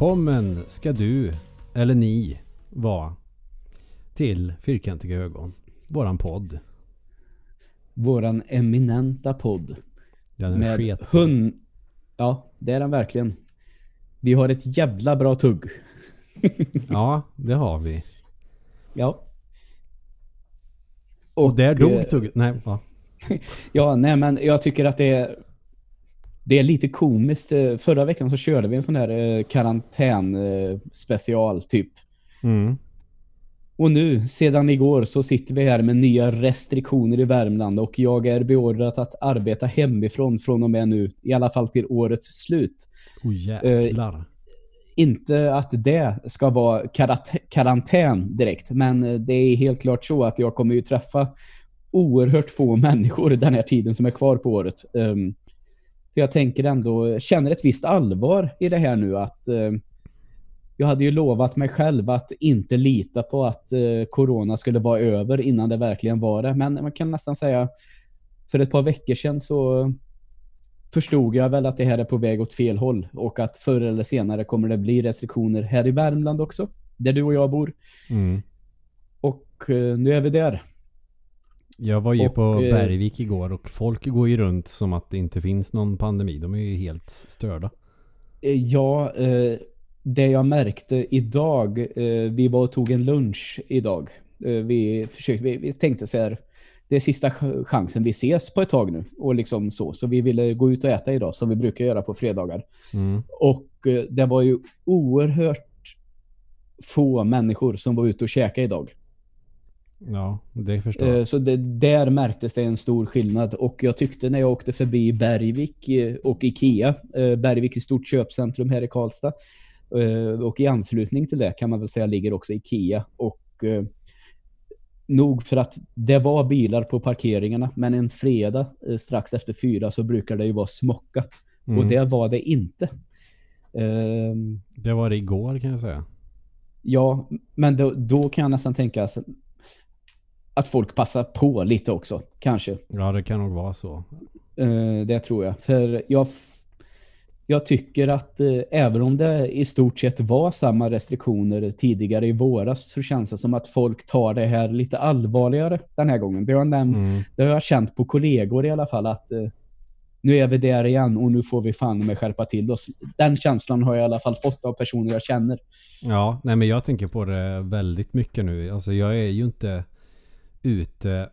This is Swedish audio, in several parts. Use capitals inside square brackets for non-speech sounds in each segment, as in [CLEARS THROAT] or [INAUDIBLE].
Välkommen ska du, eller ni, vara till Fyrkantiga ögon. Våran podd. Våran eminenta podd. Den är med sket. hund... Ja, det är den verkligen. Vi har ett jävla bra tugg. [LAUGHS] Ja, det har vi. Ja. Och där eh, dog tugget. Nej, ja. [LAUGHS] Ja, nej men jag tycker att det är det är lite komiskt. Eh, Förra veckan så körde vi en sån här eh, karantän eh, special typ. Mm. Och nu, sedan igår, så sitter vi här med nya restriktioner i Värmland och jag är beordrad att arbeta hemifrån från och med nu, i alla fall till årets slut. Oh jävlar. Inte att det ska vara karantän direkt, men eh, det är helt klart så att jag kommer ju träffa oerhört få [LAUGHS] människor den här tiden som är kvar på året. Um, jag tänker ändå, känner ett visst allvar i det här nu att eh, jag hade ju lovat mig själv att inte lita på att eh, corona skulle vara över innan det verkligen var det. Men man kan nästan säga för ett par veckor sedan så förstod jag väl att det här är på väg åt fel håll och att förr eller senare kommer det bli restriktioner här i Värmland också, där du och jag bor. Mm. Och eh, nu är vi där. Jag var ju Och, på eh, Bergvik igår och folk går ju runt som att det inte finns någon pandemi. De är ju helt störda. Eh, Ja, eh, det jag märkte idag, vi var och tog en lunch idag. Vi, försökte, vi, tänkte så här, det är sista ch- chansen vi ses på ett tag nu. Och liksom så. Så vi ville gå ut och äta idag, som vi brukar göra på fredagar. Mm. Och det var ju oerhört få människor som var ute och käkade idag. Ja, det förstår jag. Eh, Så det, där märktes det en stor skillnad. Och jag tyckte när jag åkte förbi Bergvik eh, och Ikea, eh, Bergvik är stort köpcentrum här i Karlstad, och i anslutning till det kan man väl säga ligger också Ikea. Och nog för att det var bilar på parkeringarna, men en fredag strax efter fyra så brukar det ju vara smockat. Mm. Och det var det inte. Det var det igår kan jag säga. Ja, men då, då kan jag nästan tänka att- folk passar på lite också, kanske. Ja, det kan nog vara så. Eh, det tror jag. För jag, jag tycker att eh, även om det i stort sett var samma restriktioner tidigare i våras så känns det som att folk tar det här lite allvarligare den här gången. Det har jag, nämnt, Mm. det har jag känt på kollegor i alla fall att eh, nu är vi där igen och nu får vi fan med skärpa till oss. Den känslan har jag i alla fall fått av personer jag känner. Ja, nej men jag tänker på det väldigt mycket nu. Alltså jag är ju inte ute...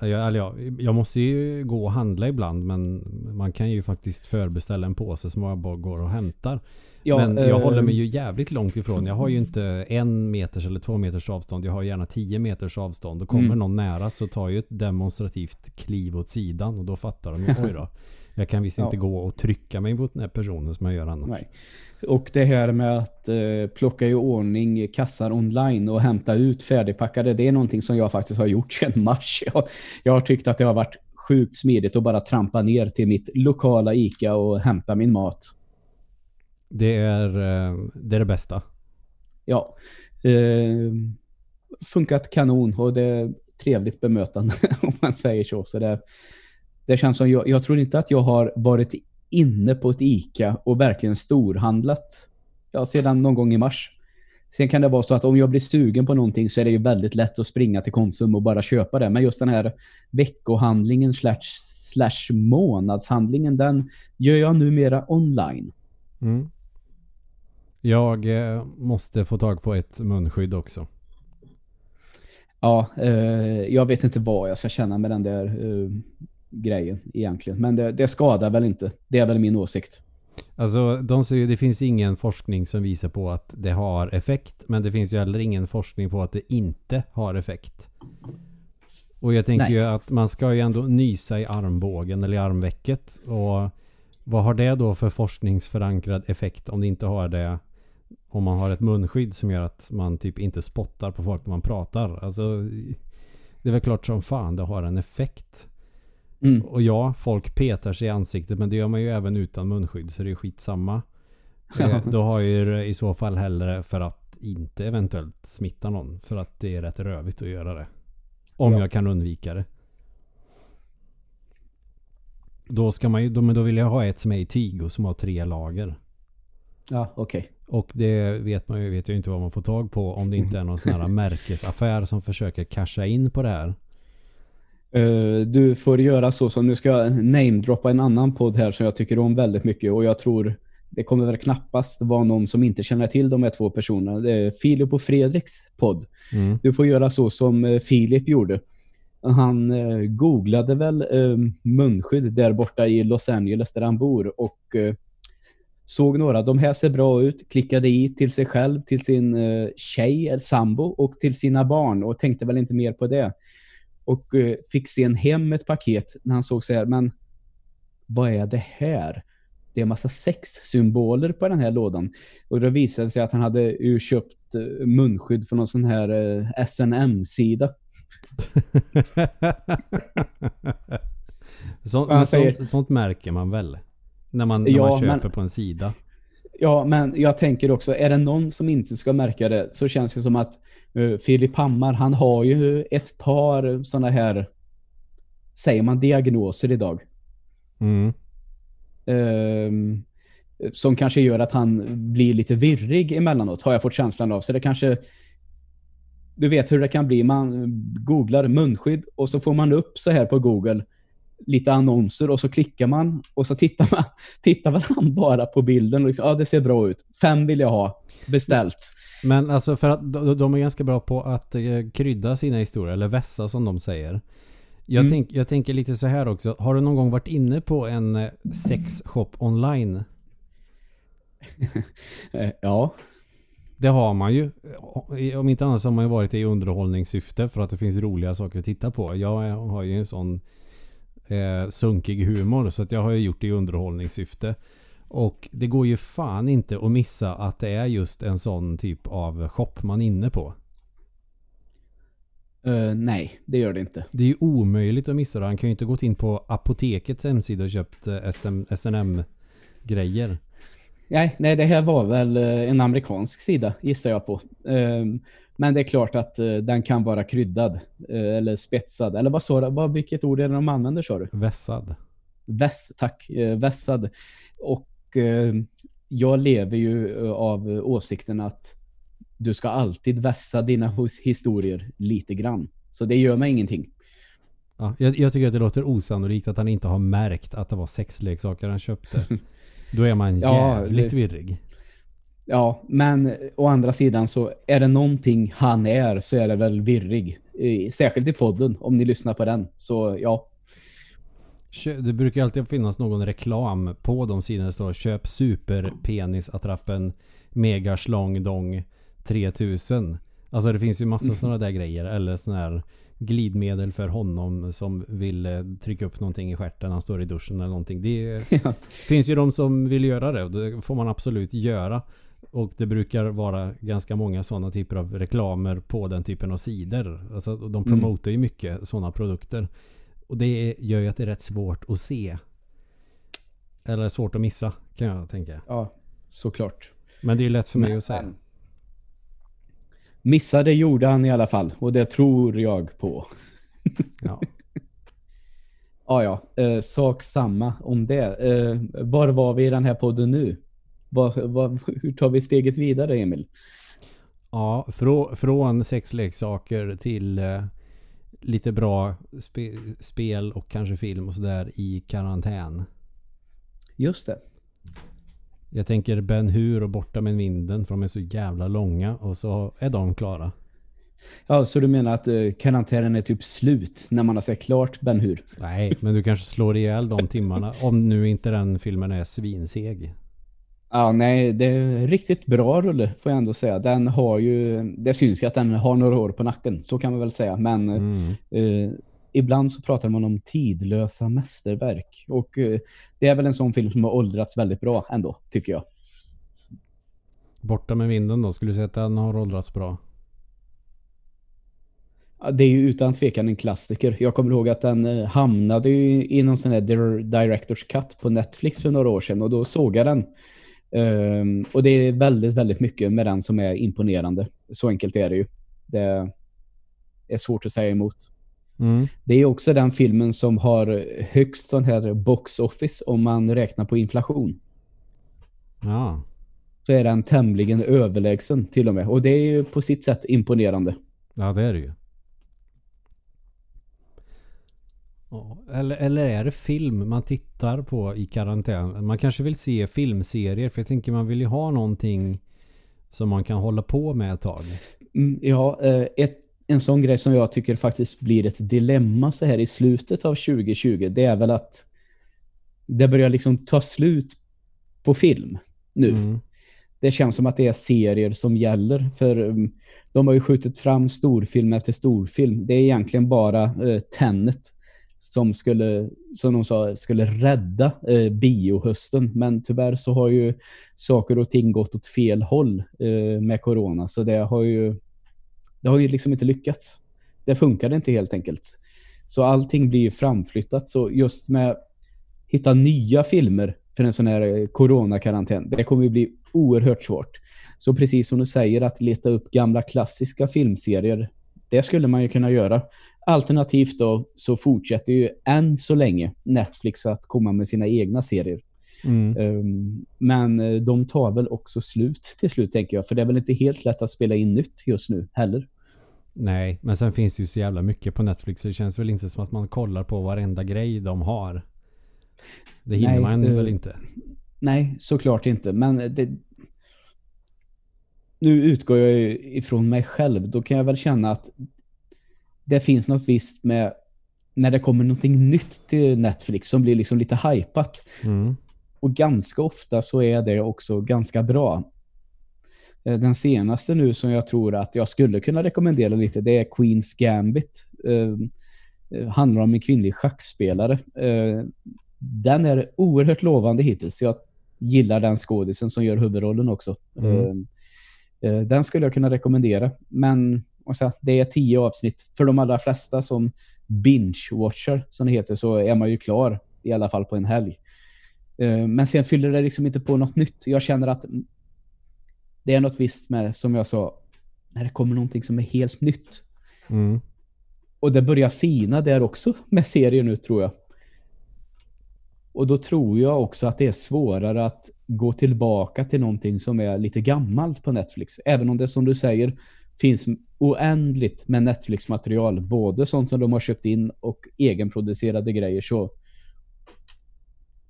Jag, eller jag, jag måste ju gå och handla ibland men man kan ju faktiskt förbeställa en påse som jag bara går och hämtar. Ja, men jag eh, håller mig ju jävligt långt ifrån. Jag har ju inte en meters eller två meters avstånd. Jag har gärna tio meters avstånd. Och kommer Mm. någon nära så tar jag ett demonstrativt kliv åt sidan och då fattar de ju, [LAUGHS] oj då. Jag kan visst Ja. inte gå och trycka mig mot den här personen som jag gör annars. Nej. Och det här med att eh, plocka i ordning kassar online och hämta ut färdigpackade, det är någonting som jag faktiskt har gjort sedan mars. [LAUGHS] Jag, jag har tyckt att det har varit sjukt smidigt att bara trampa ner till mitt lokala ICA och hämta min mat. Det är, eh, det är det bästa. Ja. Eh, funkat kanon och det är trevligt bemötande [LAUGHS] om man säger så. så det, det känns som jag, jag tror inte att jag har varit inne på ett ICA och verkligen storhandlat ja, sedan någon gång i mars. Sen kan det vara så att om jag blir sugen på någonting så är det ju väldigt lätt att springa till Konsum och bara köpa det. Men just den här veckohandlingen slash, slash månadshandlingen, den gör jag numera online. Mm. Jag eh, måste få tag på ett munskydd också. Ja, eh, jag vet inte vad jag ska känna med den där eh, grejen egentligen. Men det, det skadar väl inte. Det är väl min åsikt. Alltså, de säger det finns ingen forskning som visar på att det har effekt. Men det finns ju heller ingen forskning på att det inte har effekt. Och jag tänker Nej. ju att man ska ju ändå nysa i armbågen eller i armvecket. Och vad har det då för forskningsförankrad effekt om det inte har det om man har ett munskydd som gör att man typ inte spottar på folk när man pratar. Alltså, det är väl klart som fan det har en effekt. Mm. Och ja, folk petar sig i ansiktet men det gör man ju även utan munskydd så det är skitsamma. [LAUGHS] Eh, Då har jag ju i så fall hellre för att inte eventuellt smitta någon. För att det är rätt rövigt att göra det. Om Ja. jag kan undvika det. Då ska man ju, då, men då vill jag ha ett som är i tyg och som har tre lager. Ja, okej. Och det vet man ju vet ju inte vad man får tag på om det inte är någon sån här [LAUGHS] märkesaffär som försöker casha in på det här. Eh, du får göra så som nu ska jag namedroppa en annan podd här som jag tycker om väldigt mycket och jag tror det kommer väl knappast vara någon som inte känner till de här två personerna. Det är Filip och Fredriks podd. Mm. Du får göra så som eh, Filip gjorde. Han eh, googlade väl munskydd där borta i Los Angeles där han bor och såg några. De här ser bra ut. Klickade i till sig själv, till sin tjej eller sambo och till sina barn och tänkte väl inte mer på det. Och eh, fick sen hem ett paket när han såg så här, men vad är det här? Det är en massa sexsymboler på den här lådan. Och då visade det sig att han hade ju köpt eh, munskydd från någon sån här SNM-sida. [LAUGHS] Så, han men säger- sånt, sånt märker man väl? När man, när Ja, man köper men- på en sida. Ja, men jag tänker också, är det någon som inte ska märka det så känns det som att uh, Filip Hammar, han har ju ett par sådana här, säger man diagnoser idag, Mm. Ehm, som kanske gör att han blir lite virrig emellanåt, har jag fått känslan av. Så det kanske, du vet hur det kan bli, man googlar munskydd och så får man upp så här på Google lite annonser och så klickar man och så tittar man [LAUGHS] tittar han [LAUGHS] bara på bilden och liksom, ja det ser bra ut. Fem vill jag ha. Beställt. Men alltså för att de, de är ganska bra på att eh, krydda sina historier, eller vässa som de säger. Jag, Mm. tänk, jag tänker lite så här också. Har du någon gång varit inne på en eh, sexshop online? [LAUGHS] Eh, Ja. Det har man ju. Om inte annat så har man ju varit i underhållningssyfte för att det finns roliga saker att titta på. Jag har ju en sån eh, sunkig humor så att jag har ju gjort det i underhållningssyfte. Och det går ju fan inte att missa att det är just en sån typ av shop man är inne på. Eh, nej, det gör det inte. Det är ju omöjligt att missa det. Han kan ju inte gått in på apotekets hemsida och köpt eh, SM, SNM-grejer. Nej, nej, det här var väl eh, en amerikansk sida gissar jag på. Ehm, Men det är klart att eh, den kan vara kryddad eh, eller spetsad. Eller vad sa du? Vad, vilket ord är det de använder sa du? Vässad. Väss, tack. Eh, Vässad. Och eh, jag lever ju eh, av åsikten att du ska alltid vässa dina historier lite grann. Så det gör mig ingenting. Ja, jag, jag tycker att det låter osannolikt att han inte har märkt att det var sexleksaker han köpte. [LAUGHS] Då är man Ja, jävligt det- virrig. Ja, men å andra sidan så är det någonting han är så är det väl virrig. Särskilt i podden, om ni lyssnar på den. Så ja, Det brukar alltid finnas någon reklam på de sidorna det står Köp superpenisattrappen Mega Schlong Dong 3000. Alltså det finns ju massa sådana där grejer. Eller sån här glidmedel för honom som vill eh, trycka upp någonting i stjärten när han står i duschen eller någonting. Det [LAUGHS] finns ju de som vill göra det och det får man absolut göra. Och det brukar vara ganska många sådana typer av reklamer på den typen av sidor. Alltså de promotar ju mycket sådana produkter. Och det gör ju att det är rätt svårt att se. Eller svårt att missa kan jag tänka. ja såklart. Men det är lätt för mig Men- att säga. Missade gjorde han i alla fall och det tror jag på. Ja. [LAUGHS] Ja, ja. Eh, sak samma om det. Eh, var var vi i den här podden nu? Var, var, hur tar vi steget vidare, Emil? Ja, frå, från sexleksaker till eh, lite bra spe, spel och kanske film och sådär i karantän. Just det. Jag tänker Ben Hur och Borta med vinden för de är så jävla långa och så är de klara. Ja, så du menar att eh, karantänen är typ slut när man har sett klart Ben Hur? Nej, men du kanske slår ihjäl de timmarna om nu inte den filmen är svinseg. Ja, nej, det är riktigt bra rulle får jag ändå säga. Den har ju, det syns ju att den har några år på nacken, så kan man väl säga. Men Mm. eh, ibland så pratar man om tidlösa mästerverk. Och eh, det är väl en sån film som har åldrats väldigt bra ändå, tycker jag. Borta med vinden då, skulle du säga att den har åldrats bra? Det är ju utan tvekan en klassiker. Jag kommer ihåg att den eh, hamnade ju i någon sån här dir- Directors Cut på Netflix för några år sedan och då såg jag den. Ehm, och det är väldigt, väldigt mycket med den som är imponerande. Så enkelt är det ju. Det är svårt att säga emot. Mm. Det är också den filmen som har högst sån här box office om man räknar på inflation. Ja. så är den tämligen överlägsen till och med. Och det är ju på sitt sätt imponerande. Ja, det är det ju. Eller, eller är det film man tittar på i karantän? Man kanske vill se filmserier för jag tänker man vill ju ha någonting som man kan hålla på med ett tag. Mm, ja, eh, ett, en sån grej som jag tycker faktiskt blir ett dilemma så här i slutet av 2020 det är väl att det börjar liksom ta slut på film nu. Mm. Det känns som att det är serier som gäller för um, de har ju skjutit fram storfilm efter storfilm. Det är egentligen bara uh, Tenet som skulle, som de sa, skulle rädda eh, biohösten. Men tyvärr så har ju saker och ting gått åt fel håll eh, med corona. Så det har ju det har ju liksom inte lyckats. Det funkade inte helt enkelt. Så allting blir framflyttat. Så just med hitta nya filmer för en sån här eh, coronakarantän, det kommer ju bli oerhört svårt. Så precis som du säger, att leta upp gamla klassiska filmserier, det skulle man ju kunna göra. Alternativt då så fortsätter ju än så länge Netflix att komma med sina egna serier. Mm. Um, men eh, de tar väl också slut till slut tänker jag. För det är väl inte helt lätt att spela in nytt just nu heller. Nej, men sen finns det ju så jävla mycket på Netflix. Så det känns väl inte som att man kollar på varenda grej de har. Det hinner nej, man det, väl inte? Nej, såklart inte. Men det, nu utgår jag ifrån mig själv. Då kan jag väl känna att det finns något visst med när det kommer någonting nytt till Netflix som blir liksom lite hypat. Mm. Och ganska ofta så är det också ganska bra. Eh, den senaste nu som jag tror att jag skulle kunna rekommendera lite, det är Queen's Gambit. Uh, handlar om en kvinnlig schackspelare. Uh, den är oerhört lovande hittills. Jag gillar den skådisen som gör huvudrollen också. Mm. Uh, den skulle jag kunna rekommendera. Men så, det är tio avsnitt. För de allra flesta som binge-watcher, som det heter, så är man ju klar i alla fall på en helg. Men sen fyller det liksom inte på något nytt. Jag känner att det är något visst med, som jag sa, när det kommer någonting som är helt nytt. Mm. Och det börjar sina där också med serier nu tror jag. Och då tror jag också att det är svårare att gå tillbaka till någonting som är lite gammalt på Netflix. Även om det som du säger finns oändligt med Netflix-material. Både sånt som de har köpt in och egenproducerade grejer. Så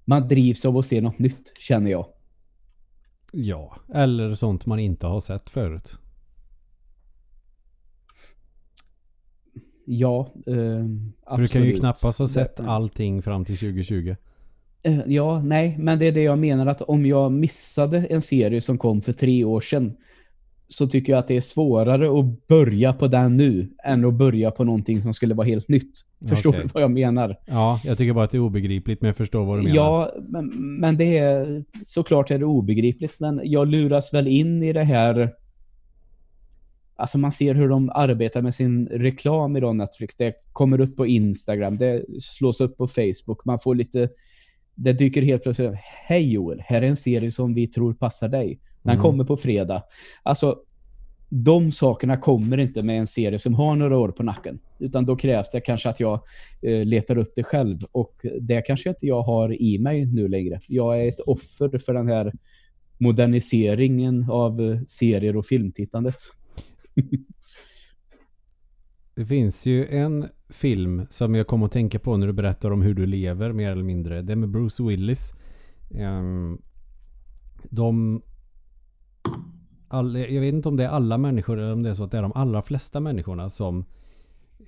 man drivs av att se något nytt, känner jag. Ja, eller sånt man inte har sett förut. Ja, eh, För du kan ju knappast ha sett allting fram till 2020. Eh, ja, nej, men det är det jag menar att om jag missade en serie som kom för tre år sedan så tycker jag att det är svårare att börja på den nu än att börja på någonting som skulle vara helt nytt. Förstår okay. du vad jag menar? Ja, jag tycker bara att det är obegripligt, men jag förstår vad du menar. Ja, men, men det är såklart är det obegripligt, men jag luras väl in i det här Alltså man ser hur de arbetar med sin reklam idag Netflix. Det kommer upp på Instagram, det slås upp på Facebook. Man får lite... Det dyker helt plötsligt Hej Joel, här är en serie som vi tror passar dig. Den mm. kommer på fredag. Alltså, de sakerna kommer inte med en serie som har några år på nacken. Utan då krävs det kanske att jag eh, letar upp det själv. Och det kanske inte jag har i mig nu längre. Jag är ett offer för den här moderniseringen av eh, serier och filmtittandet. [LAUGHS] det finns ju en film som jag kommer att tänka på när du berättar om hur du lever mer eller mindre. Det är med Bruce Willis. Ehm, de all, jag vet inte om det är alla människor eller om det är så att det är de allra flesta människorna som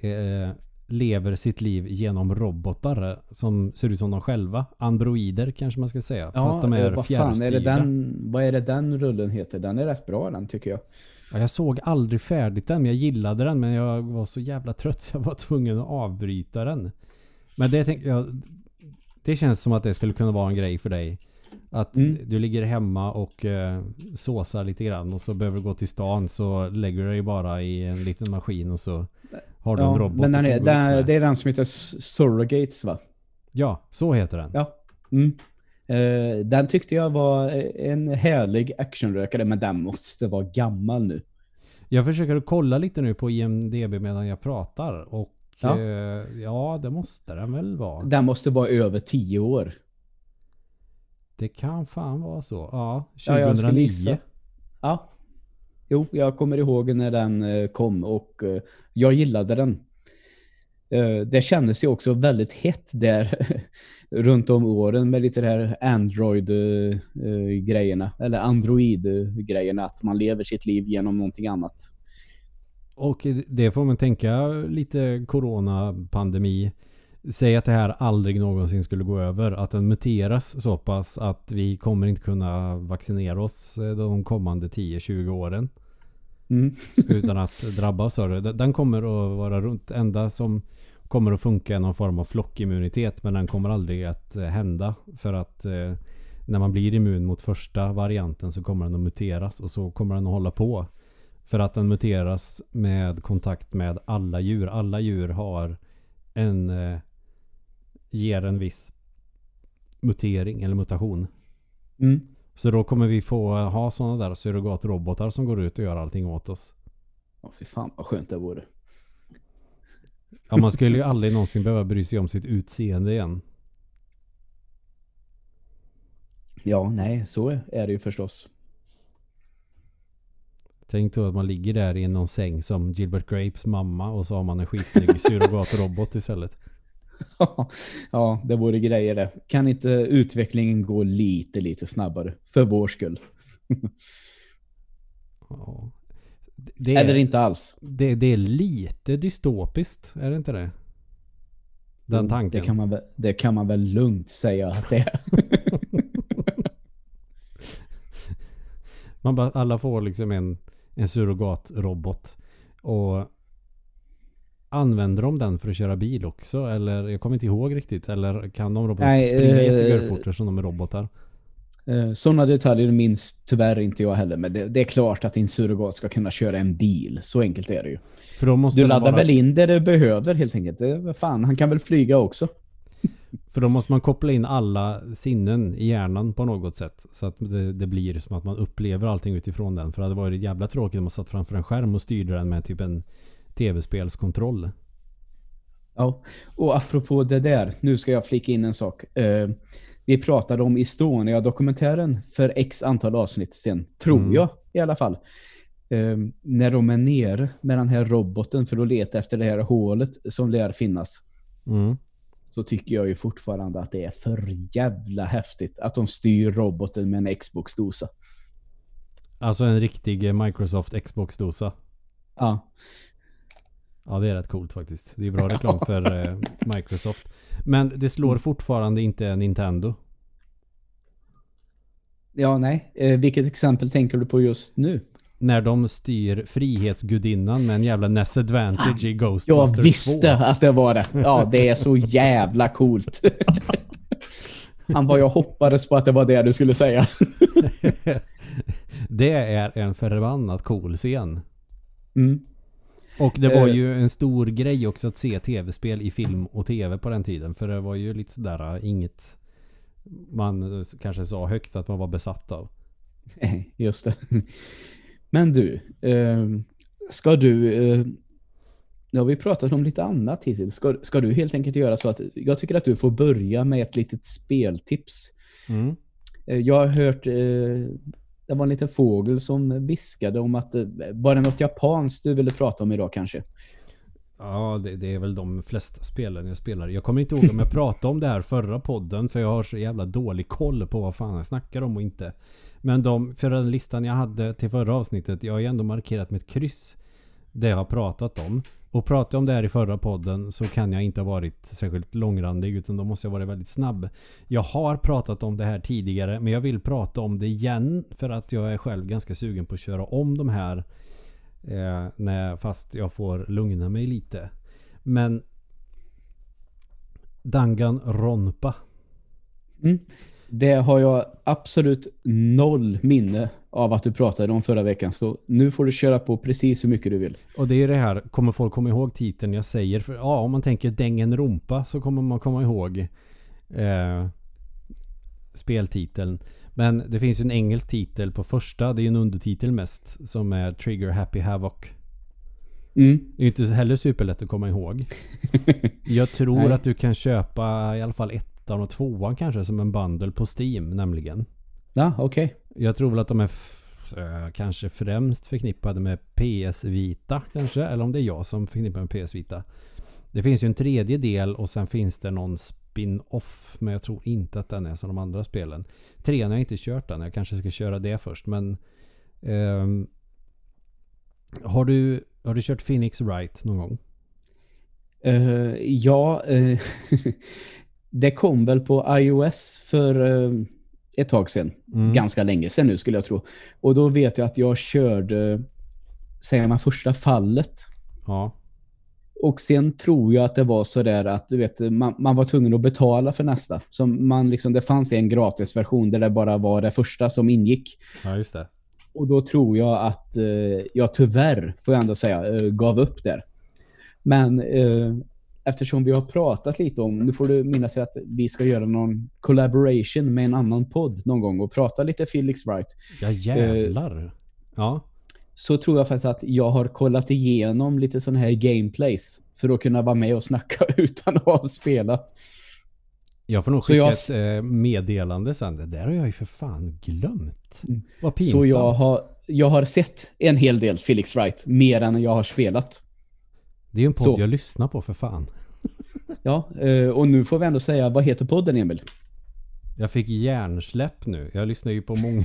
eh, lever sitt liv genom robotar som ser ut som de själva. Androider kanske man ska säga. Ja, fast de är vad fan är det den, Vad är det den rullen heter? Den är rätt bra den tycker jag. Ja, jag såg aldrig färdigt den men jag gillade den men jag var så jävla trött så jag var tvungen att avbryta den. Men det tänkte jag Det känns som att det skulle kunna vara en grej för dig. Att mm. du ligger hemma och eh, såsar lite grann och så behöver du gå till stan så lägger du dig bara i en liten maskin och så har du ja, en robot. Men den är, den, det är den som heter Surrogates va? Ja, så heter den. Ja. Mm. Eh, den tyckte jag var en härlig actionrökare men den måste vara gammal nu. Jag försöker kolla lite nu på IMDB medan jag pratar och ja, eh, ja det måste den väl vara. Den måste vara över tio år. Det kan fan vara så. Ja, Ja, jag skulle 2009. gissa. Ja. Jo, jag kommer ihåg när den eh, kom och eh, jag gillade den. Eh, det kändes ju också väldigt hett där [LAUGHS] runt om åren med lite det här Android-grejerna. Eller Android-grejerna. Att man lever sitt liv genom någonting annat. Och det får man tänka lite coronapandemi. Säg att det här aldrig någonsin skulle gå över. Att den muteras så pass att vi kommer inte kunna vaccinera oss eh, de kommande 10-20 åren. Mm. [LAUGHS] utan att drabbas av det. Den kommer att vara runt. enda som kommer att funka är någon form av flockimmunitet men den kommer aldrig att eh, hända för att eh, när man blir immun mot första varianten så kommer den att muteras och så kommer den att hålla på. För att den muteras med kontakt med alla djur. Alla djur har en ger en viss mutering eller mutation. Mm. Så då kommer vi få ha sådana där surrogatrobotar som går ut och gör allting åt oss. Åh, fy fan vad skönt det vore. Ja, man skulle ju aldrig någonsin behöva bry sig om sitt utseende igen. Ja, nej, så är det ju förstås. Tänk då att man ligger där i någon säng som Gilbert Grapes mamma och så har man en skitsnygg surrogatrobot istället. [LAUGHS] ja, det vore grejer det. Kan inte utvecklingen gå lite, lite snabbare? För vår skull. [LAUGHS] Ja. Det Eller är, inte alls. det, det är lite dystopiskt, är det inte det? Den Jo, tanken. Det kan, man väl, det kan man väl lugnt säga att det är. [LAUGHS] Man bara, alla får liksom en, en surrogatrobot. Och använder de den för att köra bil också? Eller jag kommer inte ihåg riktigt. Eller kan de robotar Nej, springa eh, jättegörfort som de är robotar? Sådana detaljer minns tyvärr inte jag heller, men det, det är klart att din surrogat ska kunna köra en bil. Så enkelt är det ju. För då måste Du laddar vara, väl in det du behöver helt enkelt. Fan, han kan väl flyga också. För då måste man koppla in alla sinnen i hjärnan på något sätt. Så att det, det blir som att man upplever allting utifrån den. För det hade varit jävla tråkigt om man satt framför en skärm och styrde den med typ en tv-spelskontroll. Ja, och apropå det där, nu ska jag flika in en sak. Eh, vi pratade om Estonia-dokumentären för x antal avsnitt sen, tror Mm. jag i alla fall. Eh, när de är nere med den här roboten för att leta efter det här hålet som lär finnas. Mm. Så tycker jag ju fortfarande att det är för jävla häftigt att de styr roboten med en Xbox-dosa. Alltså en riktig Microsoft Xbox-dosa. Ja, Ja det är rätt coolt faktiskt. Det är bra [LAUGHS] reklam för eh, Microsoft. Men det slår fortfarande inte Nintendo. ja nej. Eh, vilket exempel tänker du på just nu? När de styr Frihetsgudinnan med en jävla NES Advantage i Jag Ghostbusters visste 2. att det var det. Ja, det är så jävla coolt. [LAUGHS] Han var jag hoppades på att det var det du skulle säga. [LAUGHS] Det är en förbannat cool scen. Mm. Och det var Eh. ju en stor grej också att se tv-spel i film och tv på den tiden. För det var ju lite sådär äh, inget man eh, kanske sa högt att man var besatt av. [LAUGHS] Just det. Men du, eh, ska du... Nu har vi pratat om lite annat hittills. Ska, ska du helt enkelt göra så att jag tycker att du får börja med ett litet speltips. Mm. Jag har hört... Eh, det var en liten fågel som viskade om att... Eh, var det något japanskt du ville prata om idag kanske? Ja, det, det är väl de flesta spelen jag spelar. Jag kommer inte ihåg om jag pratade om det här förra podden för jag har så jävla dålig koll på vad fan jag snackar om och inte. Men de, för den listan jag hade till förra avsnittet, jag har ju ändå markerat med ett kryss det jag har pratat om. Och pratade jag om det här i förra podden så kan jag inte ha varit särskilt långrandig utan då måste jag vara väldigt snabb. Jag har pratat om det här tidigare men jag vill prata om det igen för att jag är själv ganska sugen på att köra om de här eh, när, fast jag får lugna mig lite. Men Danganronpa. Mm. Det har jag absolut noll minne av att du pratade om förra veckan. Så nu får du köra på precis hur mycket du vill. Och det är det här, kommer folk komma ihåg titeln jag säger? För, ja, om man tänker Danganronpa så kommer man komma ihåg eh, speltiteln. Men det finns ju en engelsk titel på första, det är ju en undertitel mest, som är Trigger Happy Havoc. Mm. Det är ju inte heller superlätt att komma ihåg. [LAUGHS] Jag tror Nej. att du kan köpa i alla fall ett ettan och tvåan kanske som en bundle på Steam nämligen. Ja, okej. Jag tror väl att de är eh, kanske främst förknippade med PS Vita kanske. Eller om det är jag som förknippar med PS Vita. Det finns ju en tredje del och sen finns det någon spin-off. Men jag tror inte att den är som de andra spelen. Trean har jag inte kört än. Jag kanske ska köra det först. Men um, har, du, har du kört Phoenix Wright någon gång? Uh, ja, uh, [LAUGHS] det kom väl på iOS för uh ett tag sedan. Mm. Ganska länge sedan nu skulle jag tro. Och då vet jag att jag körde, säger man första fallet. Ja. Och sen tror jag att det var så där att du vet, man, man var tvungen att betala för nästa. Så man liksom, det fanns en gratisversion där det bara var det första som ingick. Ja, just det. Och då tror jag att eh, jag tyvärr, får jag ändå säga, eh, gav upp där. Men eh, eftersom vi har pratat lite om, nu får du minnas att vi ska göra någon collaboration med en annan podd någon gång och prata lite Felix Wright. Ja, jävlar. Ja. Så tror jag faktiskt att jag har kollat igenom lite sån här gameplays för att kunna vara med och snacka [LAUGHS] utan att ha spelat. Jag får nog Så skicka jag- ett eh, meddelande sen. Det där har jag ju för fan glömt. Vad pinsamt. Mm. Så jag har, jag har sett en hel del Felix Wright, mer än jag har spelat. Det är ju en podd Så. jag lyssnar på för fan. [LAUGHS] Ja, eh, och nu får vi ändå säga, vad heter podden Emil? Jag fick hjärnsläpp nu. Jag lyssnar ju på många...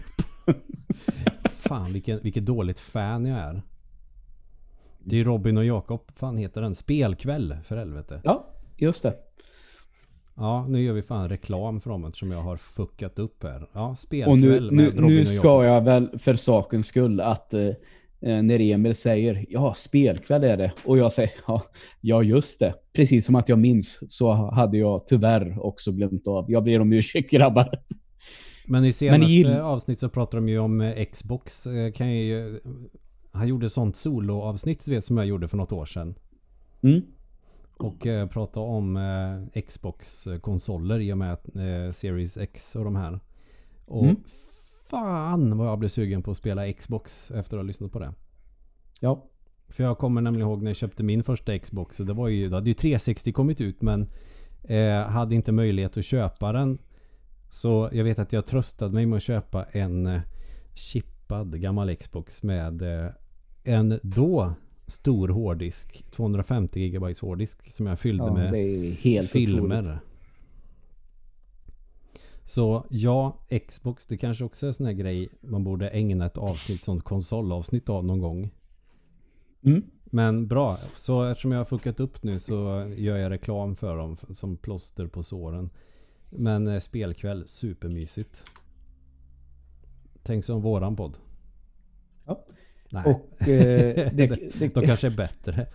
[LAUGHS] fan vilken, vilket dåligt fan jag är. Det är Robin och Jakob. fan heter den? Spelkväll för helvete. Ja, just det. Ja, nu gör vi fan reklam för dem eftersom jag har fuckat upp här. Ja, Och spelkväll nu, med nu, Robin nu och ska Jakob. jag väl för sakens skull att eh, när Emil säger ja, spelkväll är det. Och jag säger ja, ja, just det. Precis som att jag minns så hade jag tyvärr också glömt av. Jag ber om ursäkt grabbar. Men i senaste gill- avsnitt så pratar de ju om eh, Xbox. Eh, Kan ju, han gjorde sånt soloavsnitt vet som jag gjorde för något år sedan. Mm. Och eh, prata om eh, Xbox-konsoler i och med att, eh, Series X och de här. Och Mm. Fan vad jag blev sugen på att spela Xbox efter att ha lyssnat på det. Ja. För jag kommer nämligen ihåg när jag köpte min första Xbox. Så det var ju, då hade ju 360 kommit ut men eh, hade inte möjlighet att köpa den. Så jag vet att jag tröstade mig med att köpa en eh, chippad gammal Xbox med eh, en då stor hårddisk. 250 GB hårddisk som jag fyllde ja med filmer. otroligt. Så ja, Xbox det kanske också är en sån här grej man borde ägna ett avsnitt, sånt konsolavsnitt av någon gång. Mm. Men bra, så eftersom jag har fuckat upp nu så gör jag reklam för dem som plåster på såren. Men eh, spelkväll, supermysigt. Tänk som våran podd. Ja. Nej, Och eh, det, [LAUGHS] det, de kanske är bättre.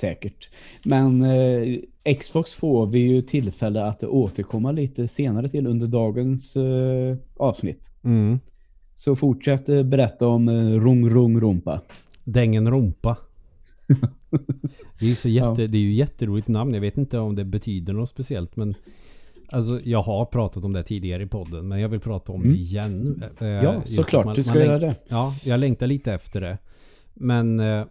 Säkert. Men eh, Xbox får vi ju tillfälle att återkomma lite senare till under dagens eh, avsnitt. Mm. Så fortsätt eh, berätta om eh, Rung Rung Rumpa. Dängen Rumpa. [LAUGHS] Det är så jätte, Ja. det är ju jätteroligt namn. Jag vet inte om det betyder något speciellt men Alltså jag har pratat om det tidigare i podden men jag vill prata om Mm. det igen. Eh, Ja, såklart. man- du ska man göra det. Ja, jag längtar lite efter det. Men eh,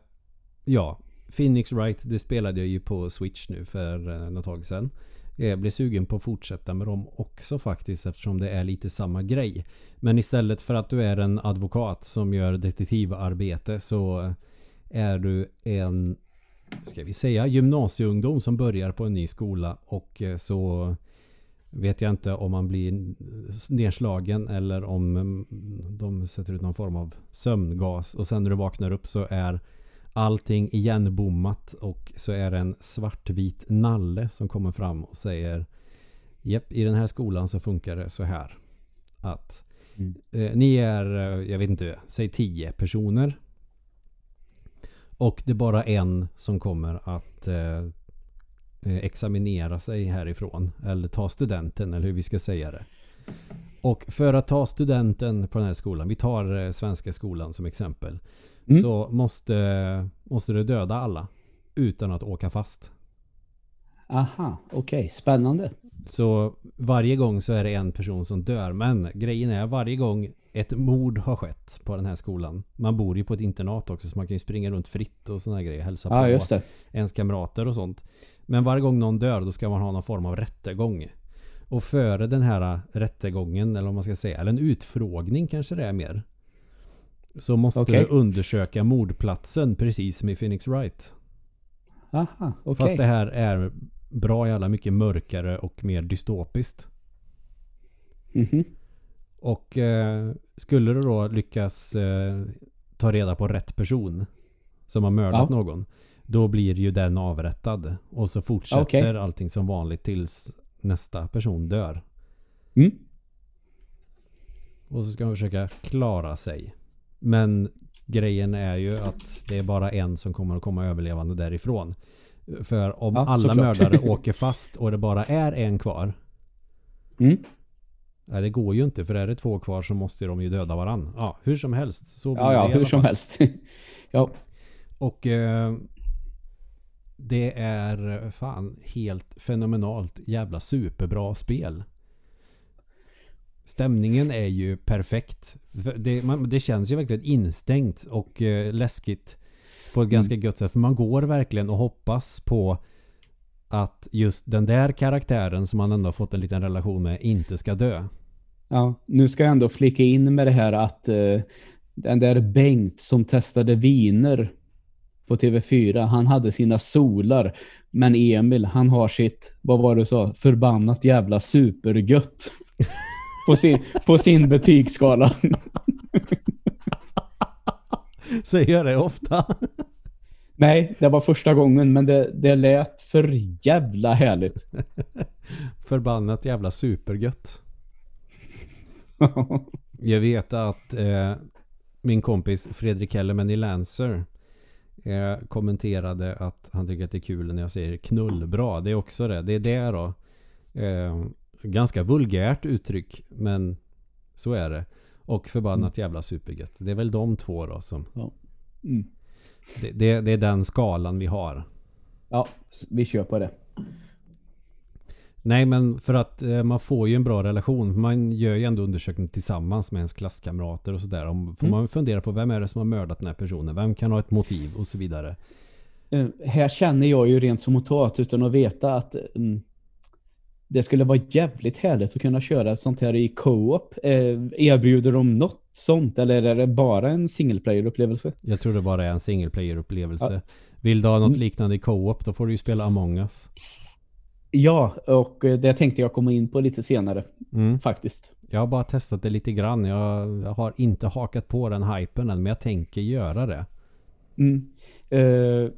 ja, Phoenix Wright det spelade jag ju på Switch nu för eh, något tag sedan. Jag blir sugen på att fortsätta med dem också faktiskt eftersom det är lite samma grej. Men istället för att du är en advokat som gör detektivarbete så är du en ska vi säga gymnasieungdom som börjar på en ny skola och eh, så vet jag inte om man blir nedslagen eller om mm, de sätter ut någon form av sömngas och sen när du vaknar upp så är allting igenbommat och så är det en svartvit nalle som kommer fram och säger Japp, i den här skolan så funkar det så här att Mm. eh, ni är, eh, jag vet inte, säg 10 personer och det är bara en som kommer att eh, eh, examinera sig härifrån. Eller ta studenten eller hur vi ska säga det. Och för att ta studenten på den här skolan, vi tar eh, svenska skolan som exempel. Mm. Så måste, måste du döda alla utan att åka fast. Aha, okej. Spännande. Så varje gång så är det en person som dör. Men grejen är varje gång ett mord har skett på den här skolan. Man bor ju på ett internat också så man kan ju springa runt fritt och såna här grejer. Hälsa Ja, på det. ens kamrater och sånt. Men varje gång någon dör då ska man ha någon form av rättegång. Och före den här rättegången, eller vad man ska säga, eller en utfrågning kanske det är mer. Så måste Okej. du undersöka mordplatsen precis som i Phoenix Wright. Aha, okej. Fast det här är bra jävla mycket mörkare och mer dystopiskt. Mhm. Och eh, skulle du då lyckas eh, ta reda på rätt person som har mördat Ja. någon. Då blir ju den avrättad. Och så fortsätter Okej. allting som vanligt tills nästa person dör. Mm. Och så ska man försöka klara sig. Men grejen är ju att det är bara en som kommer att komma överlevande därifrån. För om Ja, alla såklart. mördare [LAUGHS] åker fast och det bara är en kvar. Mm. Nej, det går ju inte för är det två kvar så måste de ju döda varann. Ja, hur som helst. Så blir Ja, ja, hur som fall. helst. [LAUGHS] ja. Och eh, det är fan helt fenomenalt jävla superbra spel. Stämningen är ju perfekt. Det, man, det känns ju verkligen instängt och eh, läskigt på ett ganska gött sätt. För man går verkligen och hoppas på att just den där karaktären som man ändå har fått en liten relation med inte ska dö. Ja, nu ska jag ändå flika in med det här att eh, den där Bengt som testade viner på TV4, han hade sina solar. Men Emil, han har sitt, vad var det du sa, förbannat jävla supergött. [LAUGHS] på, sin, på sin betygsskala. [LAUGHS] Säger jag det ofta? Nej, det var första gången, men det, det lät för jävla härligt. [LAUGHS] Förbannat jävla supergött. Jag vet att eh, min kompis Fredrik Hellerman i Lancer eh, kommenterade att han tycker att det är kul när jag säger knullbra. Det är också det. Det är det då. Eh, ganska vulgärt uttryck men så är det. Och förbannat jävla supergött. Det är väl de två då som... Mm. Det, det, det är den skalan vi har. Ja, vi kör på det. Nej men för att eh, man får ju en bra relation. Man gör ju ändå undersökning tillsammans med ens klasskamrater och sådär. Om- Får Mm. man fundera på vem är det som har mördat den här personen? Vem kan ha ett motiv och så vidare. Eh, här känner jag ju rent som motat utan att veta att mm, det skulle vara jävligt härligt att kunna köra sånt här i co-op. Eh, erbjuder de något sånt eller är det bara en single player-upplevelse? Jag tror det bara är en single player upplevelse. Vill du ha något Mm. liknande i co-op då får du ju spela Among Us. Ja, och det tänkte jag komma in på lite senare Mm. faktiskt. Jag har bara testat det lite grann. Jag, har inte hakat på den hypen än men jag tänker göra det. Mm. Eh,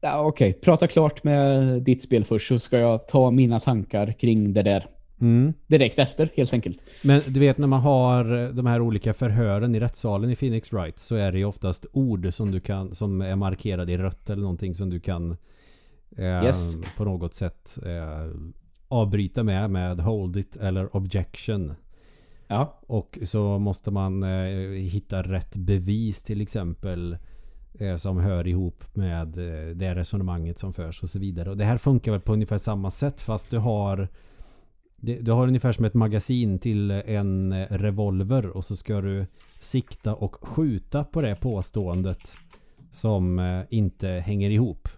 ja, Okej, prata klart med ditt spel först så ska jag ta mina tankar kring det där Mm. direkt efter helt enkelt. Men du vet när man har de här olika förhören i rättssalen i Phoenix Wright så är det ju oftast ord som du kan som är markerade i rött eller någonting som du kan eh, Yes. på något sätt eh, avbryta med med hold it eller objection. Ja, Och så måste man eh, hitta rätt bevis till exempel som hör ihop med eh, det resonemanget som förs och så vidare. Och det här funkar väl på ungefär samma sätt fast du har du har ungefär som ett magasin till en eh, revolver och så ska du sikta och skjuta på det påståendet som eh, inte hänger ihop.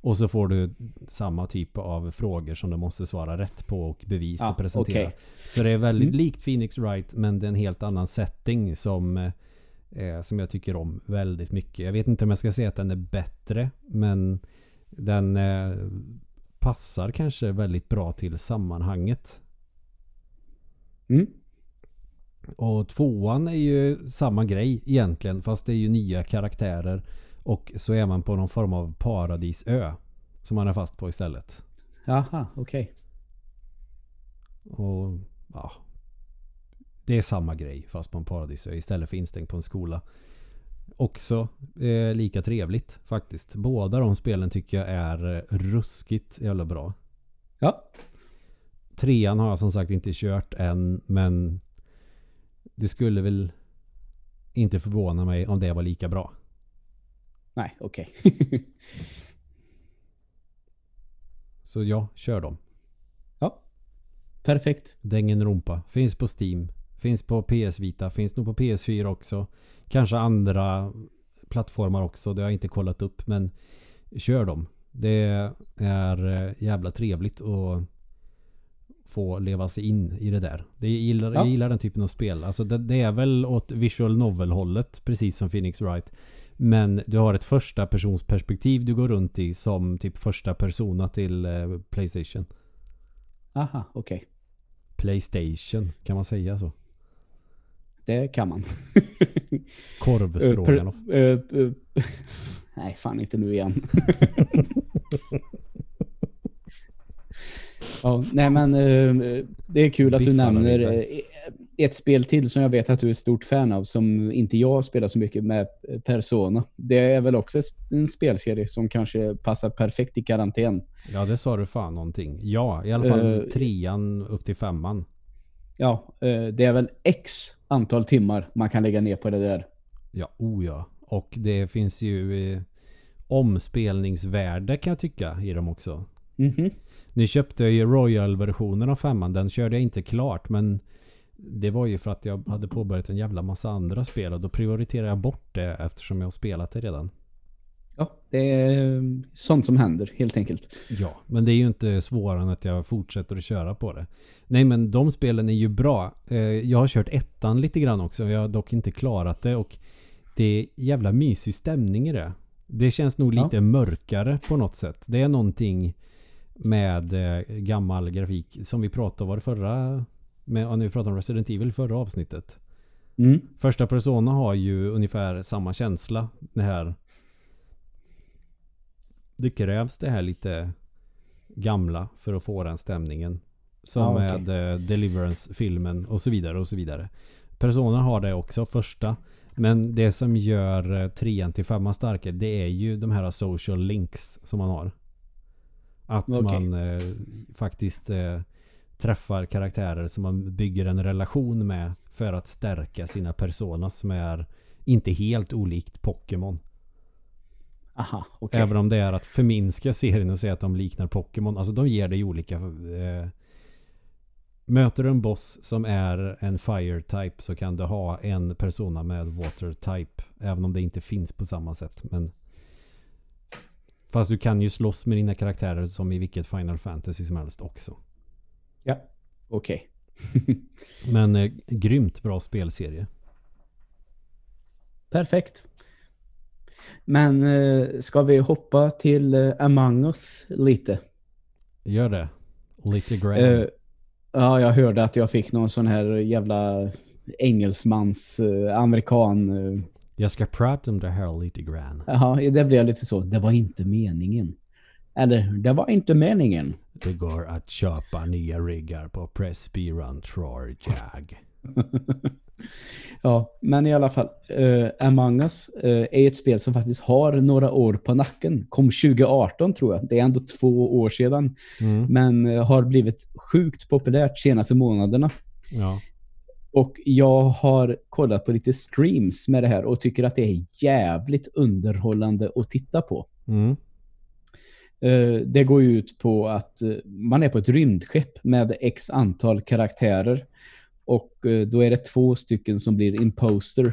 Och så får du samma typ av frågor som du måste svara rätt på och bevis Ja, och presentera. okej. Så det är väldigt Mm. likt Phoenix Wright men det är en helt annan setting som eh, som jag tycker om väldigt mycket. Jag vet inte om jag ska säga att den är bättre men den eh, passar kanske väldigt bra till sammanhanget. mm. Och tvåan är ju samma grej egentligen fast det är ju nya karaktärer och så är man på någon form av paradisö som man är fast på istället. Jaha, okej. Och ja Det är samma grej fast på en paradisö istället för instängd på en skola. Också eh, lika trevligt faktiskt. Båda de spelen tycker jag är eh, ruskigt jävla bra. Ja, Trean har jag som sagt inte kört än men det skulle väl inte förvåna mig om det var lika bra. nej, okej. Så ja, kör dem. ja, perfekt. Dängen rumpa. Finns på Steam. Finns på PS Vita, finns nog på PS4 också. Kanske andra plattformar också, det har jag inte kollat upp men kör dem. Det är eh, jävla trevligt att få leva sig in i det där. Det gillar, Ja. Jag gillar den typen av spel. Alltså det, det är väl åt visual novel hållet precis som Phoenix Wright. Men du har ett första persons perspektiv du går runt i som typ första persona till eh, Playstation. Aha, okej. Playstation, kan man säga så? Det kan man. [LAUGHS] Korvstroganoff. Eh, eh, eh, [LAUGHS] Nej, fan inte nu igen. [LAUGHS] ja, nej men det är kul att du nämner ett spel till som jag vet att du är ett stort fan av som inte jag spelar så mycket med Persona. Det är väl också en spelserie som kanske passar perfekt i karantän. Ja, det sa du fan någonting. Ja, i alla fall Eh, trean upp till femman. Ja, eh, det är väl X antal timmar man kan lägga ner på det där. Ja, oh ja. Och det finns ju eh, omspelningsvärde kan jag tycka i dem också. Mhm. Ni köpte ju Royal-versionen av femman. Den körde jag inte klart men det var ju för att jag hade påbörjat en jävla massa andra spel och då prioriterade jag bort det eftersom jag har spelat det redan. Ja, det är sånt som händer helt enkelt. Ja, men det är ju inte svårare än att jag fortsätter att köra på det. Nej, men de spelen är ju bra. Eh, Jag har kört ettan lite grann också. Jag har dock inte klarat det och det är jävla mysig stämning i det. Det känns nog Ja. lite mörkare på något sätt. Det är någonting med eh, gammal grafik som vi pratade var det förra med, ja, när vi pratade om Resident Evil förra avsnittet. Mm. Första Persona har ju ungefär samma känsla. Det här Det krävs det här lite gamla för att få den stämningen. Som Ja, okej. med eh, Deliverance-filmen och så vidare och så vidare. Persona har det också första. Men det som gör eh, trean till femman starkare det är ju de här social links som man har. Att Okej. man eh, faktiskt eh, träffar karaktärer som man bygger en relation med för att stärka sina personas som är inte helt olikt Pokémon. Aha, okej. Även om det är att förminska serien och säga att de liknar Pokémon. Alltså de ger dig olika... Eh, möter du en boss som är en Fire type så kan du ha en persona med Water type. Även om det inte finns på samma sätt. Men Fast du kan ju slåss med dina karaktärer som i vilket Final Fantasy som helst också. Ja, okej. [LAUGHS] Men eh, grymt bra spelserie. Perfekt. Men eh, ska vi hoppa till eh, Among us lite? Gör det. Lite grann. Eh, ja, jag hörde att jag fick någon sån här jävla engelsmans, eh, amerikan. Eh, Jag ska prata om det här lite grann. Jaha, det blev lite så. Det var inte meningen. Eller, det var inte meningen. Det går att köpa nya riggar på Pressby Run Tror Jag. [LAUGHS] Ja, men i alla fall. Uh, Among us eh, är ett spel som faktiskt har några år på nacken. Kom 2018 tror jag. Det är ändå två år sedan. Mm. Men eh, har blivit sjukt populärt senaste månaderna. Ja. Och jag har kollat på lite streams med det här och tycker att det är jävligt underhållande att titta på. Mm. Det går ju ut på att man är på ett rymdskepp med x antal karaktärer. Och eh, då är det två stycken som blir imposter.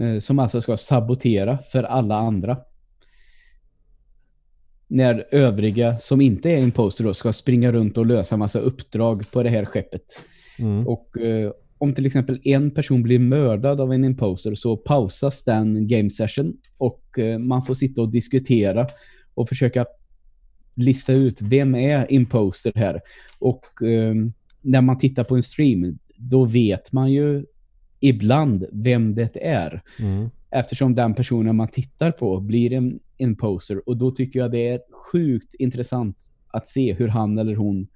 eh, Som alltså ska sabotera för alla andra. När övriga som inte är imposter då ska springa runt och lösa massa uppdrag på det här skeppet. Mm. Och eh, om till exempel en person blir mördad av en imposter så pausas den game session och man får sitta och diskutera och försöka lista ut vem är imposter här. Och eh, när man tittar på en stream då vet man ju ibland vem det är Mm. eftersom den personen man tittar på blir en imposter och då tycker jag det är sjukt intressant att se hur han eller hon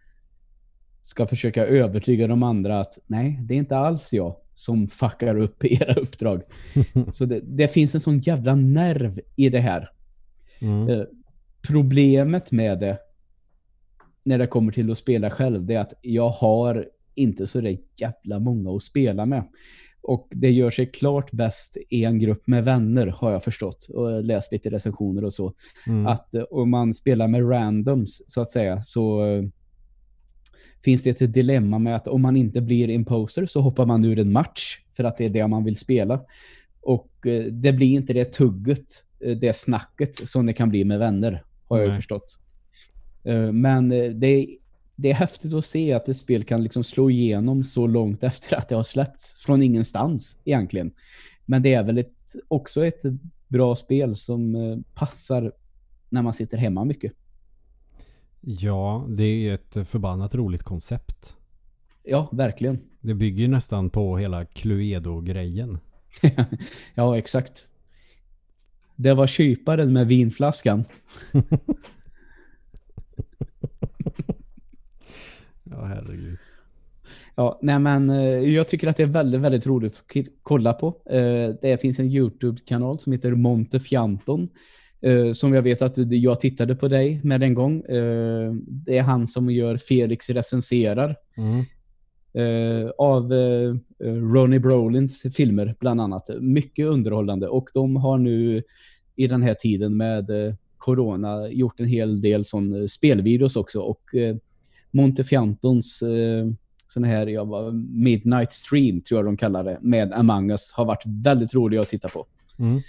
ska försöka övertyga de andra att nej, det är inte alls jag som fuckar upp [LAUGHS] era uppdrag. [LAUGHS] Så det, det finns en sån jävla nerv i det här. Mm. Eh, Problemet med det när det kommer till att spela själv, det är att jag har inte så där jävla många att spela med. Och det gör sig klart bäst i en grupp med vänner, har jag förstått. Och läst lite recensioner och så. Mm. Att eh, om man spelar med randoms, så att säga, så eh, finns det ett dilemma med att om man inte blir imposter så hoppar man ur en match för att det är det man vill spela. Och eh, det blir inte det tugget, det snacket som det kan bli med vänner, har jag Nej. förstått. Eh, Men eh, det är, det är häftigt att se att ett spel kan liksom slå igenom så långt efter att det har släppts från ingenstans egentligen. Men det är väl ett, också ett bra spel som eh, passar när man sitter hemma mycket. Ja, det är ett förbannat roligt koncept. Ja, verkligen. Det bygger ju nästan på hela Cluedo-grejen. [LAUGHS] ja, exakt. Det var kyparen med vinflaskan. [LAUGHS] Ja, herregud. Ja, nej men eh, jag tycker att det är väldigt, väldigt roligt att kolla på. Eh, Det finns en YouTube-kanal som heter Montefianton. eh, Som jag vet att jag tittade på dig med en gång. Det är han som gör Felix recenserar. Mm. Av Ronnie Brolins filmer bland annat. Mycket underhållande. Och de har nu i den här tiden med Corona gjort en hel del sån spelvideos också. Och Montefiantons eh, sån här ja, vad- midnight stream tror jag de kallar det med Among Us har varit väldigt roliga att titta på. Mm.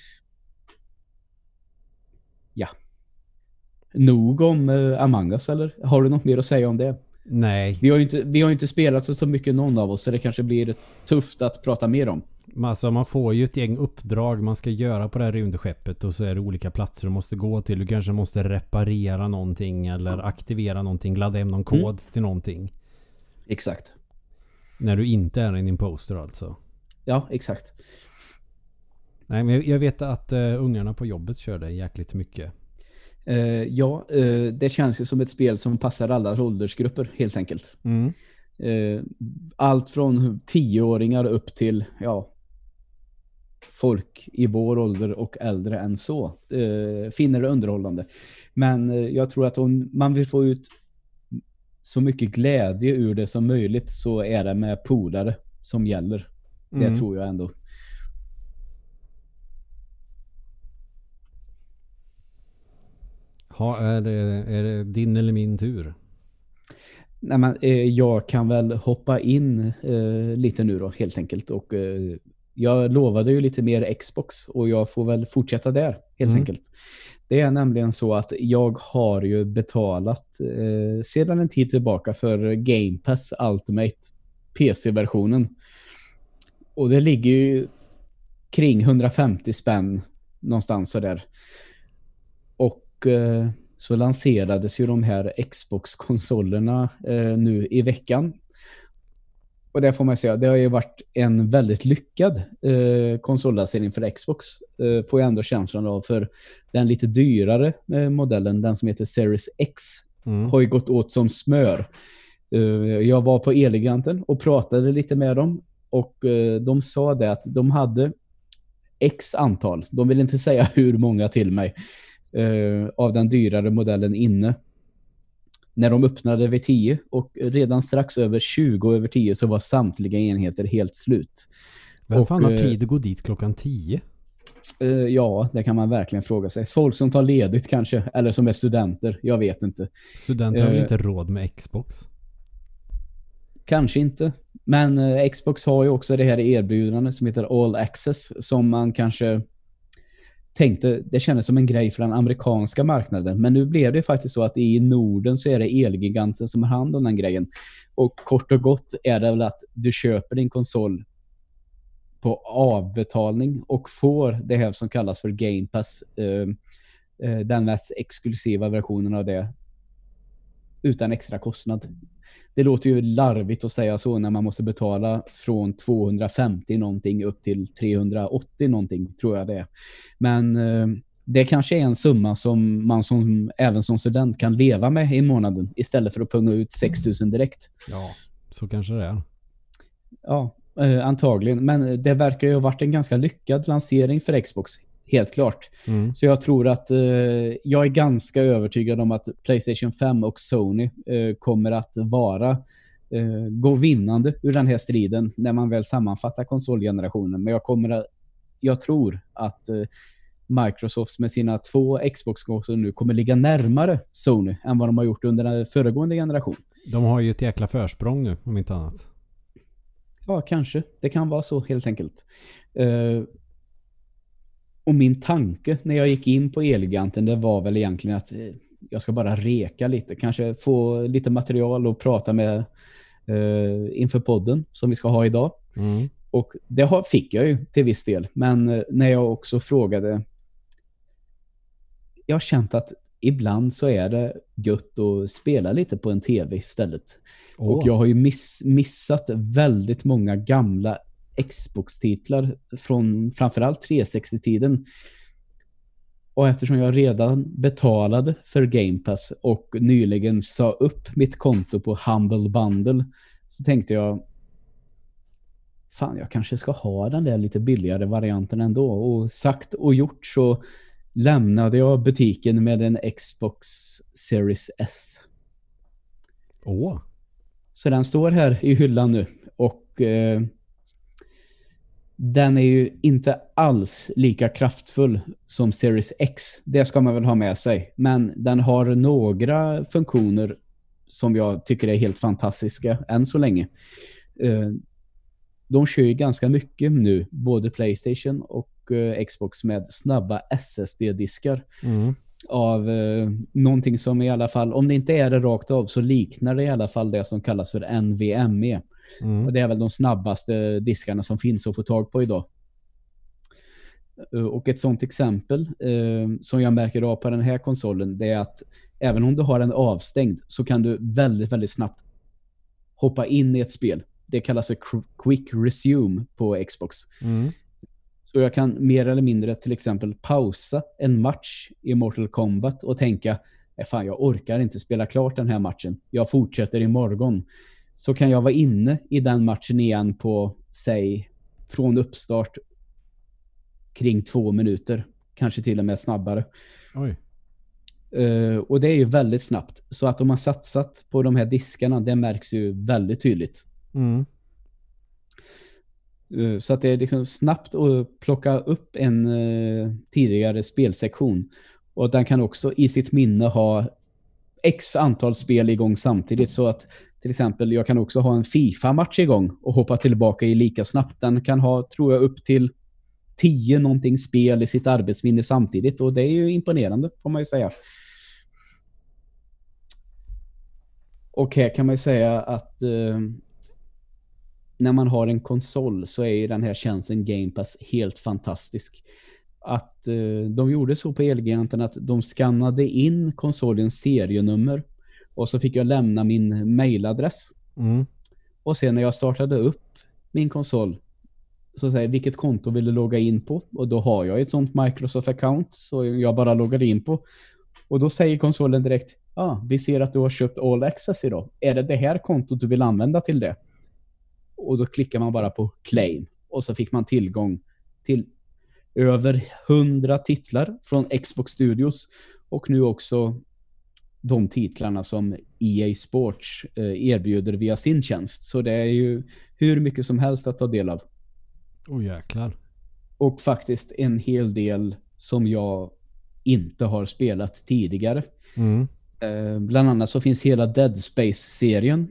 Nog om eh, Among Us eller? Har du något mer att säga om det? Nej, Vi har ju inte, vi har inte spelat så, så mycket någon av oss så det kanske blir tufft att prata mer om. Alltså man får ju ett gäng uppdrag man ska göra på det här rymdskeppet och så är det olika platser du måste gå till. Du kanske måste reparera någonting eller aktivera någonting, ladda hem någon kod till någonting. Exakt. När du inte är en imposter alltså. Ja, exakt. Nej, men jag- vet att uh, ungarna på jobbet kör det jäkligt mycket. Eh, ja, eh, det känns ju som ett spel som passar alla åldersgrupper helt enkelt. Mm. Eh, allt från tioåringar upp till ja, folk i vår ålder och äldre än så eh, finner det underhållande. Men eh, jag tror att om man vill få ut så mycket glädje ur det som möjligt så är det med polare som gäller. Det Mm. tror jag ändå. Ha, är, det, är det din eller min tur? Nej, men, eh, jag kan väl hoppa in eh, lite nu då helt enkelt. Och, eh, jag lovade ju lite mer Xbox och jag får väl fortsätta där helt Mm. enkelt. Det är nämligen så att jag har ju betalat eh, sedan en tid tillbaka för Game Pass Ultimate PC-versionen. Och det ligger ju kring 150 spänn någonstans sådär. Och eh, så lanserades ju de här Xbox-konsolerna eh, nu i veckan. Och det får man säga, det har ju varit en väldigt lyckad eh, konsollansering för Xbox. Eh, får jag ändå känslan av. För den lite dyrare eh, modellen, den som heter Series X, Mm. har ju gått åt som smör. Eh, jag var på Eleganten och pratade lite med dem. Och eh, de sa det att de hade X antal, de vill inte [LAUGHS] säga hur många till mig, eh, av den dyrare modellen inne. När de öppnade vid 10 och redan strax över 20 över 10 så var samtliga enheter helt slut. Vem Och, fan har eh, tid att gå dit klockan 10? Eh, ja, det kan man verkligen fråga sig. Folk som tar ledigt kanske, eller som är studenter, jag vet inte. Studenter har väl eh, inte råd med Xbox? Kanske inte. Men Xbox har ju också det här erbjudandet som heter All Access som man kanske tänkte, det kändes som en grej för den amerikanska marknaden. Men nu blev det faktiskt så att i Norden så är det Elgiganten som har hand om den grejen. Och kort och gott är det väl att du köper din konsol på avbetalning och får det här som kallas för Game Pass. Eh, eh, den mest exklusiva versionen av det utan extra kostnad. Det låter ju larvigt att säga så när man måste betala från 250 någonting upp till 380 någonting, tror jag det är. Men eh, det kanske är en summa som man som, även som student kan leva med i månaden istället för att punga ut 6000 direkt. Ja, så kanske det är. Ja, eh, antagligen. Men det verkar ju ha varit en ganska lyckad lansering för Xbox. Helt klart. Mm. Så jag tror att eh, jag är ganska övertygad om att Playstation 5 och Sony eh, kommer att vara eh, gå vinnande ur den här striden när man väl sammanfattar konsolgenerationen. Men jag kommer att, jag tror att eh, Microsoft med sina två Xbox-konsoler nu kommer ligga närmare Sony än vad de har gjort under den föregående generation. De har ju ett jäkla försprång nu, om inte annat. Ja, kanske. Det kan vara så helt enkelt. Och min tanke när jag gick in på Elgiganten, det var väl egentligen att eh, jag ska bara reka lite. Kanske få lite material och prata med uh, inför podden som vi ska ha idag. Mm. Och det fick jag ju till viss del. Men uh, när jag också frågade jag har känt att ibland så är det gött att spela lite på en tv istället. Åh. Och jag har ju miss, missat väldigt många gamla Xbox-titlar från framförallt 360-tiden. Och eftersom jag redan betalade för Game Pass och nyligen sa upp mitt konto på Humble Bundle så tänkte jag fan, jag kanske ska ha den där lite billigare varianten ändå. Och sagt och gjort så lämnade jag butiken med en Xbox Series S. Åh. Så den står här i hyllan nu och eh, den är ju inte alls lika kraftfull som Series X. Det ska man väl ha med sig. Men den har några funktioner som jag tycker är helt fantastiska än så länge. Eh, de kör ju ganska mycket nu, både Playstation och eh, Xbox med snabba SSD-diskar Mm. av eh, någonting som i alla fall, om det inte är det rakt av, så liknar det i alla fall det som kallas för NVMe. Mm. Och det är väl de snabbaste diskarna som finns att få tag på idag. Och ett sånt exempel eh, som jag märker av på den här konsolen, det är att även om du har den avstängd så kan du väldigt, väldigt snabbt hoppa in i ett spel. Det kallas för qu- Quick Resume på Xbox. Mm. Så jag kan mer eller mindre till exempel pausa en match i Mortal Kombat och tänka "Nej, fan, jag orkar inte spela klart den här matchen. Jag fortsätter imorgon. Så kan jag vara inne i den matchen igen på, säg, från uppstart kring två minuter. Kanske till och med snabbare. Oj. Eh, och det är ju väldigt snabbt. Så att de har satsat på de här diskarna, det märks ju väldigt tydligt. Mm. Eh, Så att det är liksom snabbt att plocka upp en eh, tidigare spelsektion. Och den kan också i sitt minne ha x antal spel igång samtidigt. Så att till exempel jag kan också ha en FIFA-match igång och hoppa tillbaka i lika snabbt. Den kan ha, tror jag, upp till 10 någonting spel i sitt arbetsminne samtidigt. Och det är ju imponerande, får man ju säga. Och här kan man ju säga att eh, när man har en konsol så är ju den här tjänsten Game Pass helt fantastisk. Att eh, de gjorde så på Elgiganten att de skannade in konsolens serienummer och så fick jag lämna min mailadress. Mm. Och sen när jag startade upp min konsol så säger vilket konto vill du logga in på? Och då har jag ett sånt Microsoft-account så jag bara loggar in på. Och då säger konsolen direkt, ja, ah, vi ser att du har köpt All Access idag. Är det det här kontot du vill använda till det? Och då klickar man bara på claim. Och så fick man tillgång till över 100 titlar från Xbox Studios och nu också de titlarna som EA Sports eh, erbjuder via sin tjänst. Så det är ju hur mycket som helst att ta del av. Oh jäklar. Och faktiskt en hel del som jag inte har spelat tidigare. Mm. Eh, bland annat så finns hela Dead Space-serien.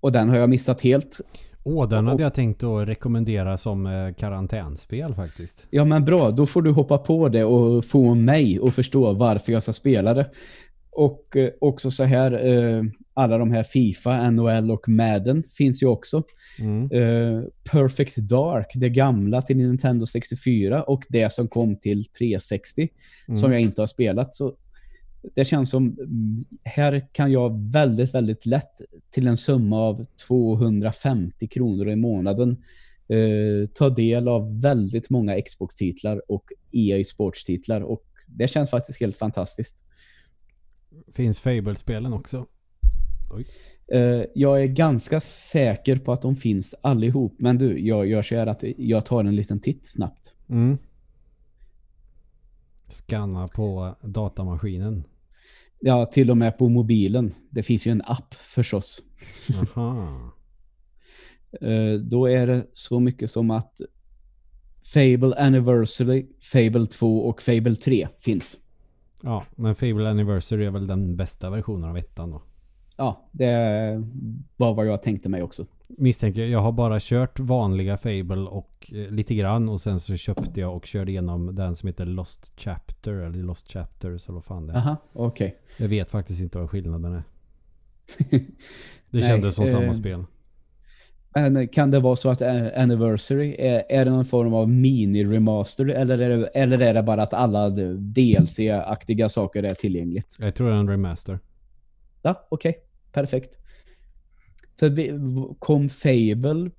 Och den har jag missat helt. Åh, den hade jag tänkt att rekommendera som eh, karantänspel faktiskt. Ja men bra, då får du hoppa på det och få mig att förstå varför jag ska spela det. Och eh, också så här, eh, alla de här FIFA, NHL och Madden finns ju också. Mm. Perfect Dark, det gamla till Nintendo 64 och det som kom till 360 som jag inte har spelat. Så det känns som, mm, här kan jag väldigt, väldigt lätt till en summa av 250 kronor i månaden eh, ta del av väldigt många Xbox-titlar och EA Sports-titlar och det känns faktiskt helt fantastiskt. Finns Fable-spelen också? Eh, jag är ganska säker på att de finns allihop, men du, jag gör så här att jag tar en liten titt snabbt. Mm. Scanna på datamaskinen. Ja, till och med på mobilen. Det finns ju en app förstås. Aha. [LAUGHS] Eh, då är det så mycket som att Fable Anniversary, Fable 2 och Fable 3 finns. Ja, men Fable Anniversary är väl den bästa versionen av ettan då? ja, det var vad jag tänkte mig också. Misstänker, jag har bara kört vanliga Fable och eh, lite grann och sen så köpte jag och körde igenom den som heter Lost Chapter eller Lost Chapters eller vad fan det är. Aha, okej. Jag vet faktiskt inte vad skillnaden är. [LAUGHS] Det kändes som samma eh, spel. Men kan det vara så att eh, Anniversary, är, är det någon form av mini-remaster eller är, det, eller är det bara att alla DLC-aktiga saker är tillgängligt? Jag tror det är en remaster. Ja, okej. Perfekt. För kom Fable...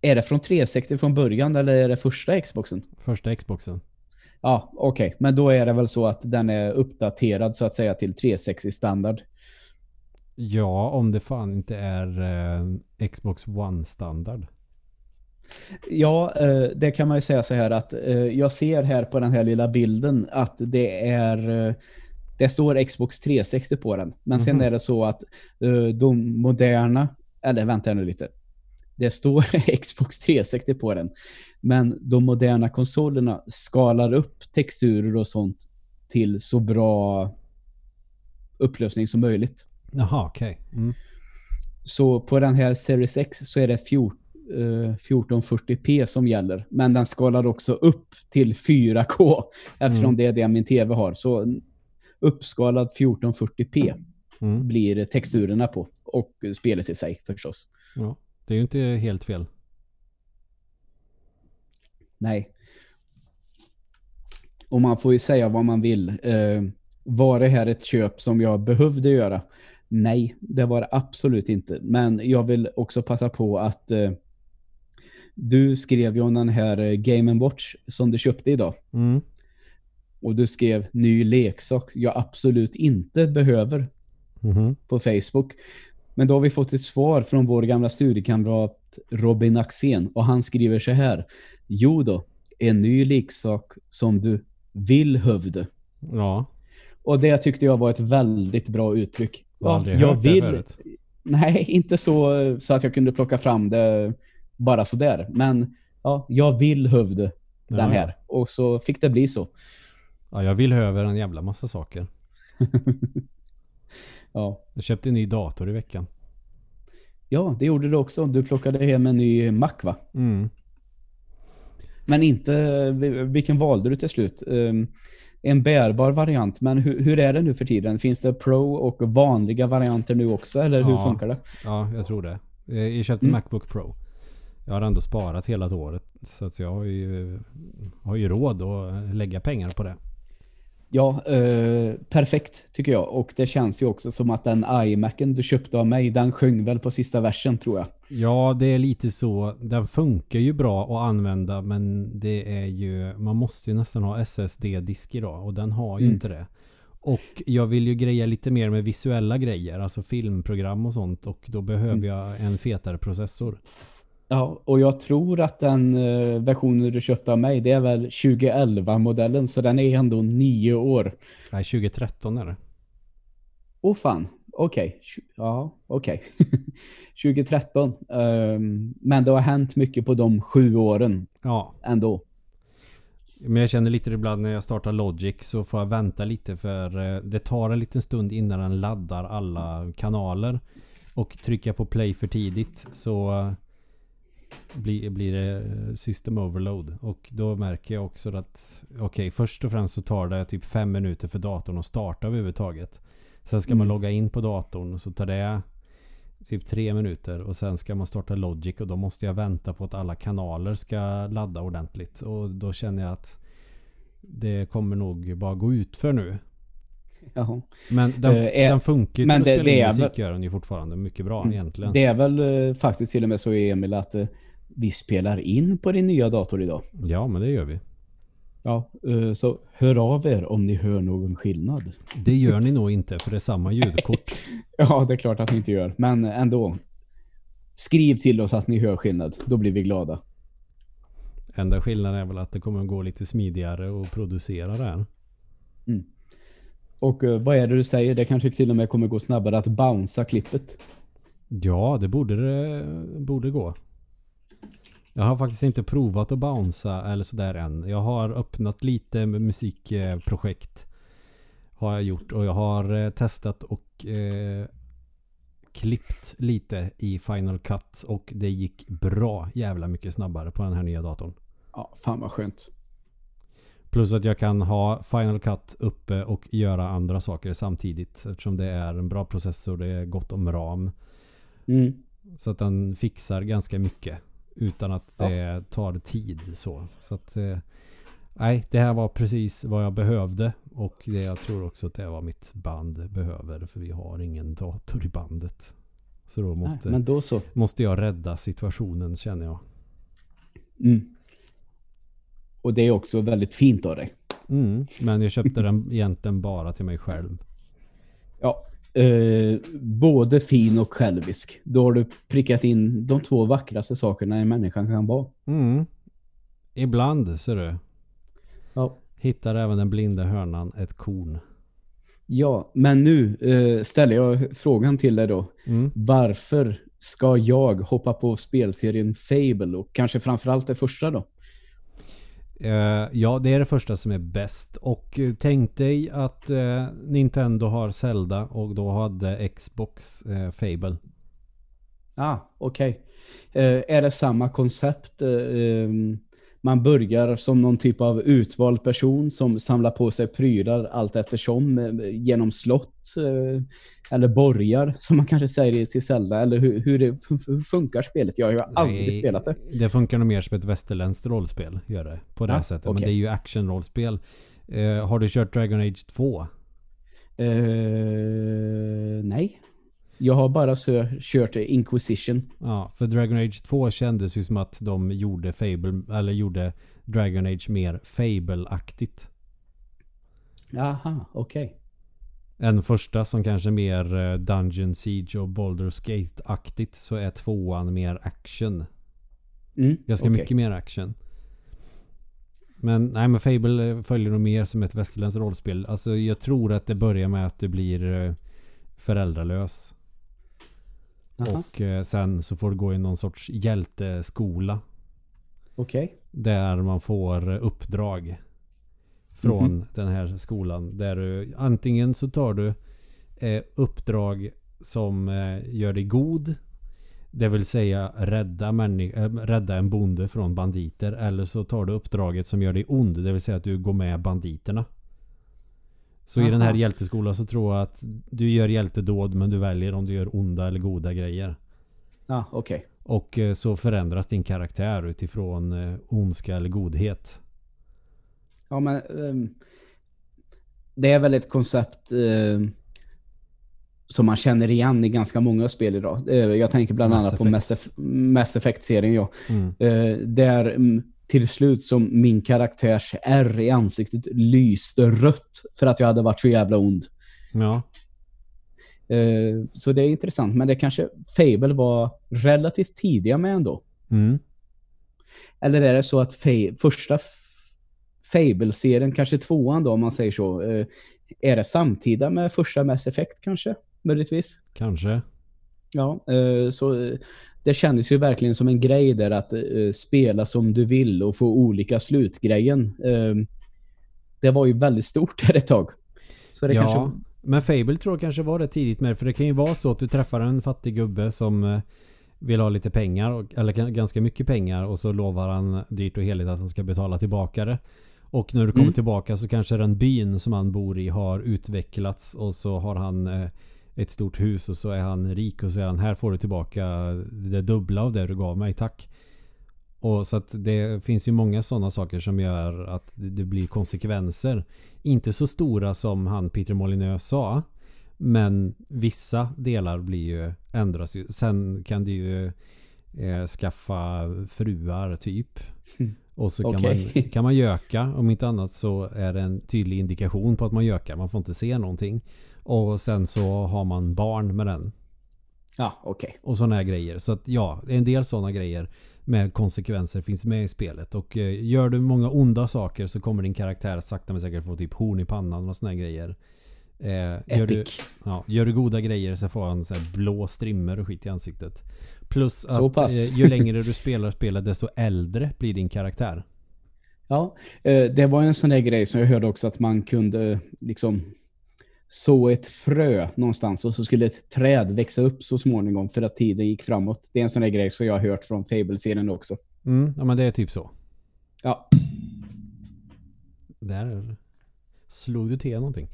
Är det från 360 från början eller är det första Xboxen? Första Xboxen. Ja, okej. Men då är det väl så att den är uppdaterad så att säga till 360 standard. Ja, om det fan inte är eh, Xbox One standard. Ja, eh, det kan man ju säga så här att eh, jag ser här på den här lilla bilden att det är eh, det står Xbox 360 på den. Men sen Mhm. är det så att eh, de moderna, eller vänta nu lite. Det står [LAUGHS] Xbox 360 på den. Men de moderna konsolerna skalar upp texturer och sånt till så bra upplösning som möjligt. Jaha, okej. Mm. Så på den här Series X så är det 14, eh, 1440p som gäller. Men den skalar också upp till 4K eftersom Mm. det är det min TV har. Så uppskalad 1440p Mm. blir texturerna på. Och spelet i sig förstås. Ja, det är ju inte helt fel. Nej. Och man får ju säga vad man vill. Eh, var det här ett köp som jag behövde göra? Nej, det var det absolut inte. Men jag vill också passa på att eh, du skrev ju om den här eh, Game Watch som du köpte idag. Mm. Och du skrev ny leksak jag absolut inte behöver Mhm. på Facebook. Men då har vi fått ett svar från vår gamla studiekamrat Robin Axén och han skriver så här. Jo då, en ny leksak som du vill hövde. Ja, Och det tyckte jag var ett väldigt bra uttryck. aldrig jag vill. Nej, inte så, så att jag kunde plocka fram det bara sådär. Men ja, jag vill hövde Ja, den ja. här. Och så fick det bli så. Ja, jag vill över en jävla massa saker. [LAUGHS] Ja. Jag köpte en ny dator i veckan. ja, det gjorde du också. Du plockade hem en ny Mac va? Mm. Men inte, vilken valde du till slut? Um, en bärbar variant, men hur, hur är det nu för tiden? Finns det Pro och vanliga varianter nu också, eller hur Ja. funkar det? Ja, jag tror det. Eh, Jag köpte Mm. Macbook Pro. Jag har ändå sparat hela året. Så att jag har ju, har ju råd att lägga pengar på det. Ja, eh, perfekt tycker jag. Och det känns ju också som att den iMacen du köpte av mig, den sjöng väl på sista versen tror jag. Ja, det är lite så. Den funkar ju bra att använda men det är ju... Man måste ju nästan ha SSD-disk idag och den har ju Mm. inte det. Och jag vill ju greja lite mer med visuella grejer, alltså filmprogram och sånt och då behöver Mm. jag en fetare processor. Ja, och jag tror att den eh, versionen du köpte av mig, det är väl 2011-modellen, så den är ändå nio år. Nej, 2013 är det. Åh oh, fan, okej. Tju- Ja, okej. [LAUGHS] 2013. Ehm, men det har hänt mycket på de sju åren Ja, ändå. Men jag känner lite ibland när jag startar Logic så får jag vänta lite för eh, det tar en liten stund innan den laddar alla kanaler. Och trycker jag på play för tidigt så eh, blir, blir det system overload. Och då märker jag också att okej, först och främst så tar det typ fem minuter för datorn att starta överhuvudtaget. Sen ska man Mm. logga in på datorn och så tar det typ tre minuter och sen ska man starta Logic och då måste jag vänta på att alla kanaler ska ladda ordentligt och då känner jag att det kommer nog bara gå ut för nu. Jaha. Men den, är- den funkar ju men till att det- spela musik väl- gör den ju fortfarande mycket bra Mm. egentligen. Det är väl eh, faktiskt till och med så Emil att eh, vi spelar in på din nya dator idag. Ja men det gör vi. Ja, eh, så hör av er om ni hör någon skillnad. Det gör ni nog inte för det är samma ljudkort. [LAUGHS] Ja, det är klart att ni inte gör, men ändå. Skriv till oss att ni hör skillnad, då blir vi glada. Enda skillnaden är väl att det kommer gå lite smidigare att producera det här. Och eh, vad är det du säger? Det kanske till och med kommer gå snabbare att bouncea klippet. Ja, det borde det borde gå. Jag har faktiskt inte provat att bouncea eller sådär än. Jag har öppnat lite musikprojekt. Har jag gjort och jag har eh, testat och eh, klippt lite i Final Cut och det gick bra jävla mycket snabbare på den här nya datorn. Ja, fan vad skönt. Plus att jag kan ha Final Cut uppe och göra andra saker samtidigt eftersom det är en bra processor, det är gott om ram. Mm. Så att den fixar ganska mycket utan att Ja. det tar tid så. Så att eh, Nej, det här var precis vad jag behövde och det jag tror också att det vad mitt band behöver för vi har ingen dator i bandet. Så då måste, Nej, då så. måste jag rädda situationen känner jag. Mm. Och det är också väldigt fint av dig. Mm, men jag köpte den egentligen bara till mig själv. Ja. Eh, både fin och självisk. Då har du prickat in de två vackraste sakerna en människa kan vara. Mm. Ibland ser du. Ja. Hittar även den blinda hörnan ett korn. Ja, men nu eh, ställer jag frågan till dig då. Mm. Varför ska jag hoppa på spelserien Fable och kanske framförallt det första då? Eh, ja, det är det första som är bäst. Och eh, tänk dig att eh, Nintendo har Zelda och då hade Xbox eh, Fable. Ah, okej. Eh, är det samma koncept? Eh, ehm, man börjar som någon typ av utvald person som samlar på sig prylar allt eftersom eh, genom slott eh, eller borgar [LAUGHS] som man kanske säger till Zelda eller hur, hur, det, funkar spelet? Jag har ju aldrig Nej, spelat det. Det funkar nog mer som ett västerländskt rollspel. Gör det. På det här Ah, sättet. Men okej. det är ju actionrollspel. Eh, har du kört Dragon Age 2? Eh, nej. Jag har bara så, kört Inquisition. Ja, för Dragon Age 2 kändes ju som att de gjorde Fable, eller gjorde Dragon Age mer Fable-aktigt. Jaha, okej. En första som kanske är mer eh, Dungeon Siege och Baldur's Gate-aktigt så är tvåan mer action. Mm, Ganska okej. mycket mer action. Men nej men Fable eh, följer nog mer som ett västerländskt rollspel. Alltså jag tror att det börjar med att du blir eh, föräldralös. Jaha, Och eh, sen så får du gå i någon sorts hjälteskola. Okej. Där man får uppdrag. Från Mhm. den här skolan. Där du antingen så tar du eh, uppdrag som eh, gör dig god. Det vill säga rädda, äh, rädda en bonde från banditer. Eller så tar du uppdraget som gör dig ond. Det vill säga att du går med banditerna. Så i den här Aha. hjälteskolan så tror jag att du gör hjältedåd men du väljer om du gör onda eller goda grejer. Ja, okej. Och eh, så förändras din karaktär utifrån eh, ondska eller godhet. Ja, men ehm, det är väl ett koncept ehm, som man känner igen i ganska många spel idag. Jag tänker bland Mass annat på Effect. Mass, Eff- Mass Effect-serien. Ja. Mm. Eh, där mm, till slut som min karaktärs R i ansiktet lyste rött för att jag hade varit så jävla ond. Ja. Eh, så det är intressant, men det kanske Fable var relativt tidiga med ändå. Mm. Eller är det så att fa- första Fable-serien, kanske tvåan då om man säger så, eh, är det samtida med första Mass Effect kanske? Möjligtvis. Kanske. Ja, eh, så eh, det kändes ju verkligen som en grej där att eh, spela som du vill och få olika slutgrejen. Eh, det var ju väldigt stort [LAUGHS] där ett tag. Så det ja. kanske... Men Fable tror jag kanske var det tidigt med. För det kan ju vara så att du träffar en fattig gubbe som vill ha lite pengar. Eller ganska mycket pengar. Och så lovar han dyrt och heligt att han ska betala tillbaka det. Och när du kommer Mm. tillbaka så kanske den byn som han bor i har utvecklats. Och så har han ett stort hus och så är han rik och säger han här får du tillbaka det dubbla av det du gav mig, tack. Och så att det finns ju många sådana saker som gör att det blir konsekvenser. Inte så stora som han Peter Molyneux sa. Men vissa delar blir ju ändras ju. Sen kan du ju eh, skaffa fruar typ. [LAUGHS] Och så kan, Okej. man, kan man göka. Om inte annat så är det en tydlig indikation på att man gökar. Man får inte se någonting. Och sen så har man barn med den. Ja, okej. Och sådana här grejer. Så att ja, en del sådana grejer med konsekvenser finns med i spelet. Och eh, gör du många onda saker så kommer din karaktär sakta men säkert få typ horn i pannan och såna här grejer. Eh, gör, du, Epic. ja, gör du goda grejer så får han så blå strimmer och skit i ansiktet. Plus att eh, ju längre du spelar spelet desto äldre blir din karaktär. Ja, eh, det var en sån där grej som jag hörde också att man kunde liksom så ett frö någonstans och så skulle ett träd växa upp så småningom för att tiden gick framåt. Det är en sån där grej som jag har hört från Fable-serien också. Mm, ja men det är typ så. Ja, Där slog du till någonting.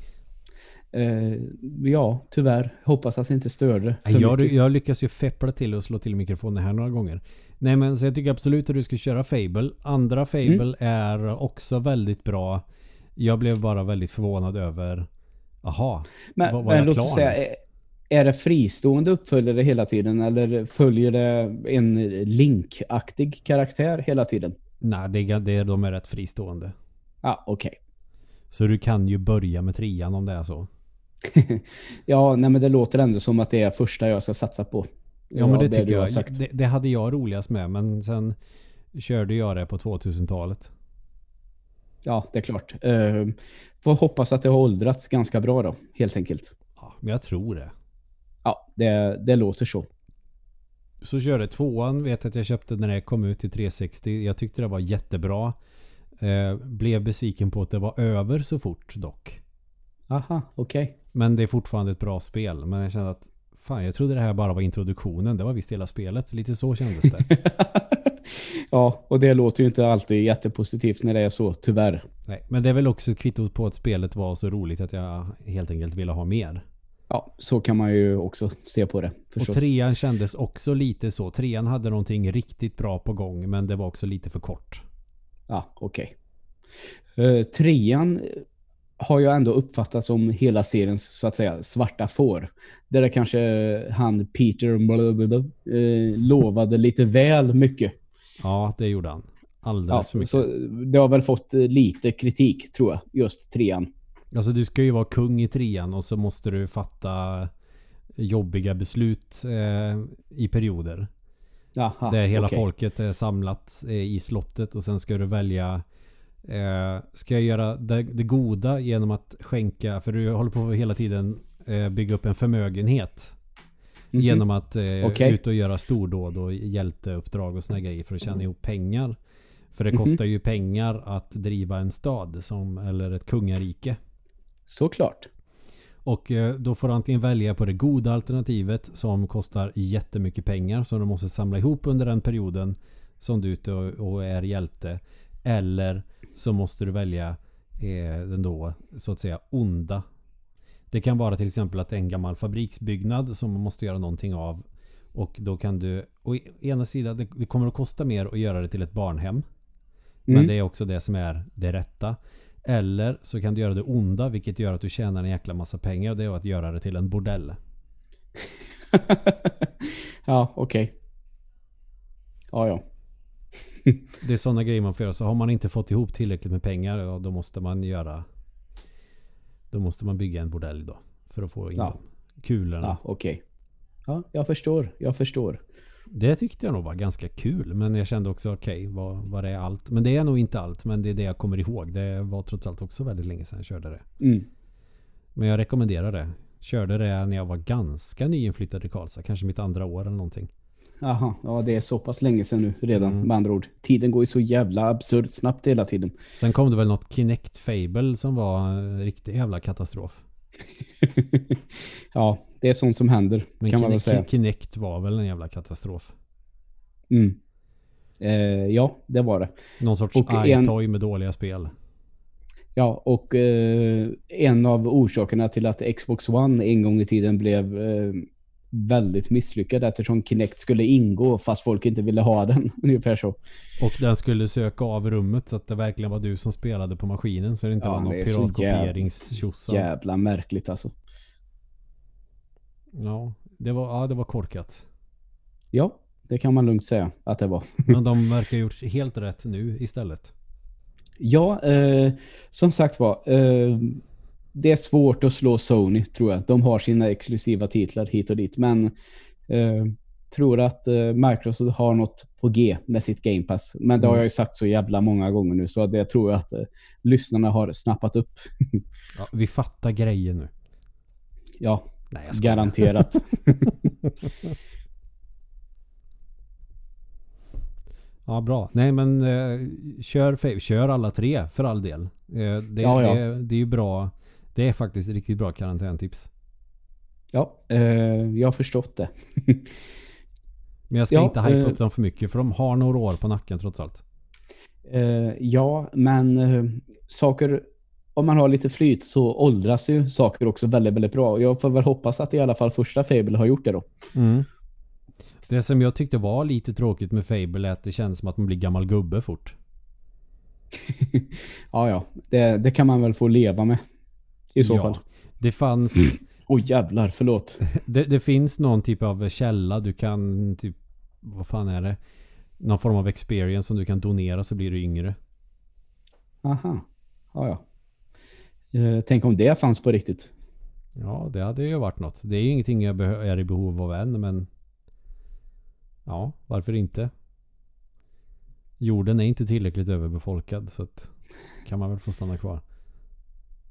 eh, ja tyvärr. Hoppas att det inte störde Jag, jag lyckas ju feppla till och slå till mikrofonen här några gånger. Nej men så jag tycker absolut att du ska köra Fable. Andra Fable Mm. är också väldigt bra. Jag blev bara väldigt förvånad över Jaha, Men, var, var men låt oss säga, är, är det fristående uppföljare hela tiden eller följer det en Link-aktig karaktär hela tiden? Nej, det, är- det, de är rätt fristående. Ja, okej. Så du kan ju börja med trean om det är så. [LAUGHS] Ja, nej men det låter ändå som att det är första jag ska satsa på. Ja men det du tycker jag. sagt. Det, det hade jag roligast med men sen körde jag det på 2000-talet. Ja, det är klart. Uh, får hoppas att det har åldrats ganska bra då, helt enkelt. Ja, men jag tror det. Ja, det, det låter så. Så körde tvåan, vet att jag köpte när det kom ut till 360. Jag tyckte det var jättebra. Eh, blev besviken på att det var över så fort dock. Aha, okej. Men det är fortfarande ett bra spel. Men jag kände att fan, jag trodde det här bara var introduktionen. Det var visst hela spelet. Lite så kändes det. [LAUGHS] [LAUGHS] ja, och det låter ju inte alltid jättepositivt när det är så, tyvärr. Nej, men det är väl också ett kvitto på att spelet var så roligt att jag helt enkelt ville ha mer. Ja, så kan man ju också se på det, Och förstås. trean kändes också lite så. Trean hade någonting riktigt bra på gång men det var också lite för kort. Ja, okej. Eh, trean har jag ändå uppfattat som hela seriens, så att säga, svarta får. Där det kanske han Peter blablabla, eh, lovade lite väl mycket. Ja, det gjorde han. Alldeles Ja, för mycket. så det har väl fått eh, lite kritik, tror jag, just trean. Alltså du ska ju vara kung i trean och så måste du fatta jobbiga beslut eh, i perioder. Jaha, där hela okej. folket är samlat eh, i slottet och sen ska du välja eh, Ska jag göra det, det goda genom att skänka, för du håller på hela tiden eh, bygga upp en förmögenhet. Mhm. Genom att eh, Okej. ut och göra stordåd och hjälteuppdrag och såna grejer för att tjäna ihop pengar. För det Mhm. kostar ju pengar att driva en stad som, eller ett kungarike. Såklart. Och eh, då får du antingen välja på det goda alternativet som kostar jättemycket pengar som du måste samla ihop under den perioden som du är ute och, och är hjälte. Eller så måste du välja eh, den då så att säga onda. Det kan vara till exempel att en gammal fabriksbyggnad som man måste göra någonting av. Och då kan du, å ena sidan, det, det kommer att kosta mer att göra det till ett barnhem. Men Mm. det är också det som är det rätta. Eller så kan du göra det onda vilket gör att du tjänar en jäkla massa pengar. Det är att göra det till en bordell. [LAUGHS] ja, okej. Ja, ja. Det är sådana grejer man får göra. Så har man inte fått ihop tillräckligt med pengar då måste man göra Då måste man bygga en bordell då. För att få in Ja. kulorna. Ja, okej. Ja, jag förstår. Jag förstår. Det tyckte jag nog var ganska kul. Men jag kände också okej, vad, vad är allt? Men det är nog inte allt. Men det är det jag kommer ihåg. Det var trots allt också väldigt länge sedan jag körde det. Mm. Men jag rekommenderar det. Körde det när jag var ganska nyinflyttad i Karlstad. Kanske mitt andra år eller någonting. Aha, ja det är så pass länge sedan nu redan Mm. med andra ord. Tiden går ju så jävla absurt snabbt hela tiden. Sen kom det väl något Kinect Fable som var en riktig jävla katastrof. [LAUGHS] ja, det är sånt som händer Men kan man väl Kinect, säga. Kinect var väl en jävla katastrof. Mm. Eh, ja, det var det. Någon sorts Och en- iToy med dåliga spel. Ja, och eh, en av orsakerna till att Xbox One en gång i tiden blev eh, väldigt misslyckad eftersom Kinect skulle ingå fast folk inte ville ha den. [LAUGHS] Ungefär så. Och den skulle söka av rummet så att det verkligen var du som spelade på maskinen så det inte Ja, var någon så piratkopieringstjosan. Jävla märkligt alltså. Ja, det var, ja, det var korkat. Ja, det kan man lugnt säga att det var. [LAUGHS] Men de verkar ha gjort helt rätt nu istället. Ja, eh, som sagt var. Eh, det är svårt att slå Sony, tror jag. De har sina exklusiva titlar hit och dit. Men eh, tror att eh, Microsoft har något på G med sitt Game Pass. Men det har Mm. jag ju sagt så jävla många gånger nu. Så det tror jag att eh, lyssnarna har snappat upp. [LAUGHS] Ja, vi fattar grejer nu. Ja, Nej, jag skojar. garanterat. [LAUGHS] Ja, bra. Nej, men eh, kör, kör alla tre för all del. Eh, det, Ja, ja. Det, det är ju bra. Det är faktiskt riktigt bra karantäntips. Ja, eh, jag har förstått det. [LAUGHS] Men jag ska Ja, inte hypa eh, upp dem för mycket för de har några år på nacken trots allt. Eh, ja, men eh, saker... Om man har lite flyt så åldras ju saker också väldigt, väldigt bra. Jag får väl hoppas att i alla fall första Fable har gjort det då. Mm. Det som jag tyckte var lite tråkigt med Fable är att det känns som att man blir gammal gubbe fort. [LAUGHS] Ja, ja. Det, det kan man väl få leva med. I så Ja. fall. Det fanns... Oj jävlar, förlåt. [LAUGHS] Det, det finns någon typ av källa du kan typ... Vad fan är det? Någon form av experience som du kan donera så blir du yngre. Aha. Ja, ja. Eh, tänk om det fanns på riktigt. Ja, det hade ju varit något. Det är ju ingenting jag är i behov av än men... Ja, varför inte? Jorden är inte tillräckligt överbefolkad så att... Kan man väl få stanna kvar.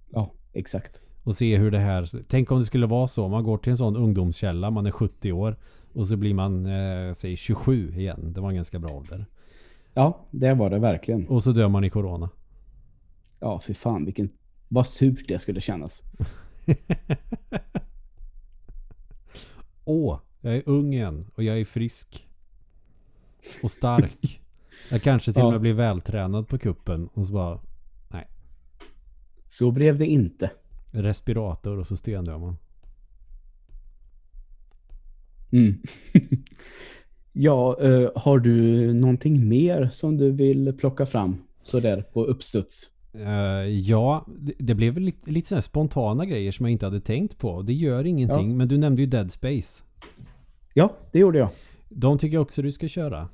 Ja, exakt. Och se hur det här... Tänk om det skulle vara så. Man går till en sån ungdomskälla. Man är 70 år. Och så blir man, eh, säg 27 igen. Det var en ganska bra ålder. Ja, det var det verkligen. Och så dör man i Corona. Ja, för fan vilken... Vad surt det skulle kännas. [LAUGHS] Åh, jag är ung igen. Och jag är frisk. Och stark. jag kanske till och Ja. med blir vältränad på kuppen. Och så bara Så blev det inte. respirator och så stendör man. Mm. [LAUGHS] ja, eh, har du någonting mer som du vill plocka fram sådär på uppstuds? Eh, ja, det, det blev lite, lite sådana spontana grejer som jag inte hade tänkt på. Det gör ingenting. Ja. Men du nämnde ju Dead Space. Ja, det gjorde jag. De tycker jag också du ska köra.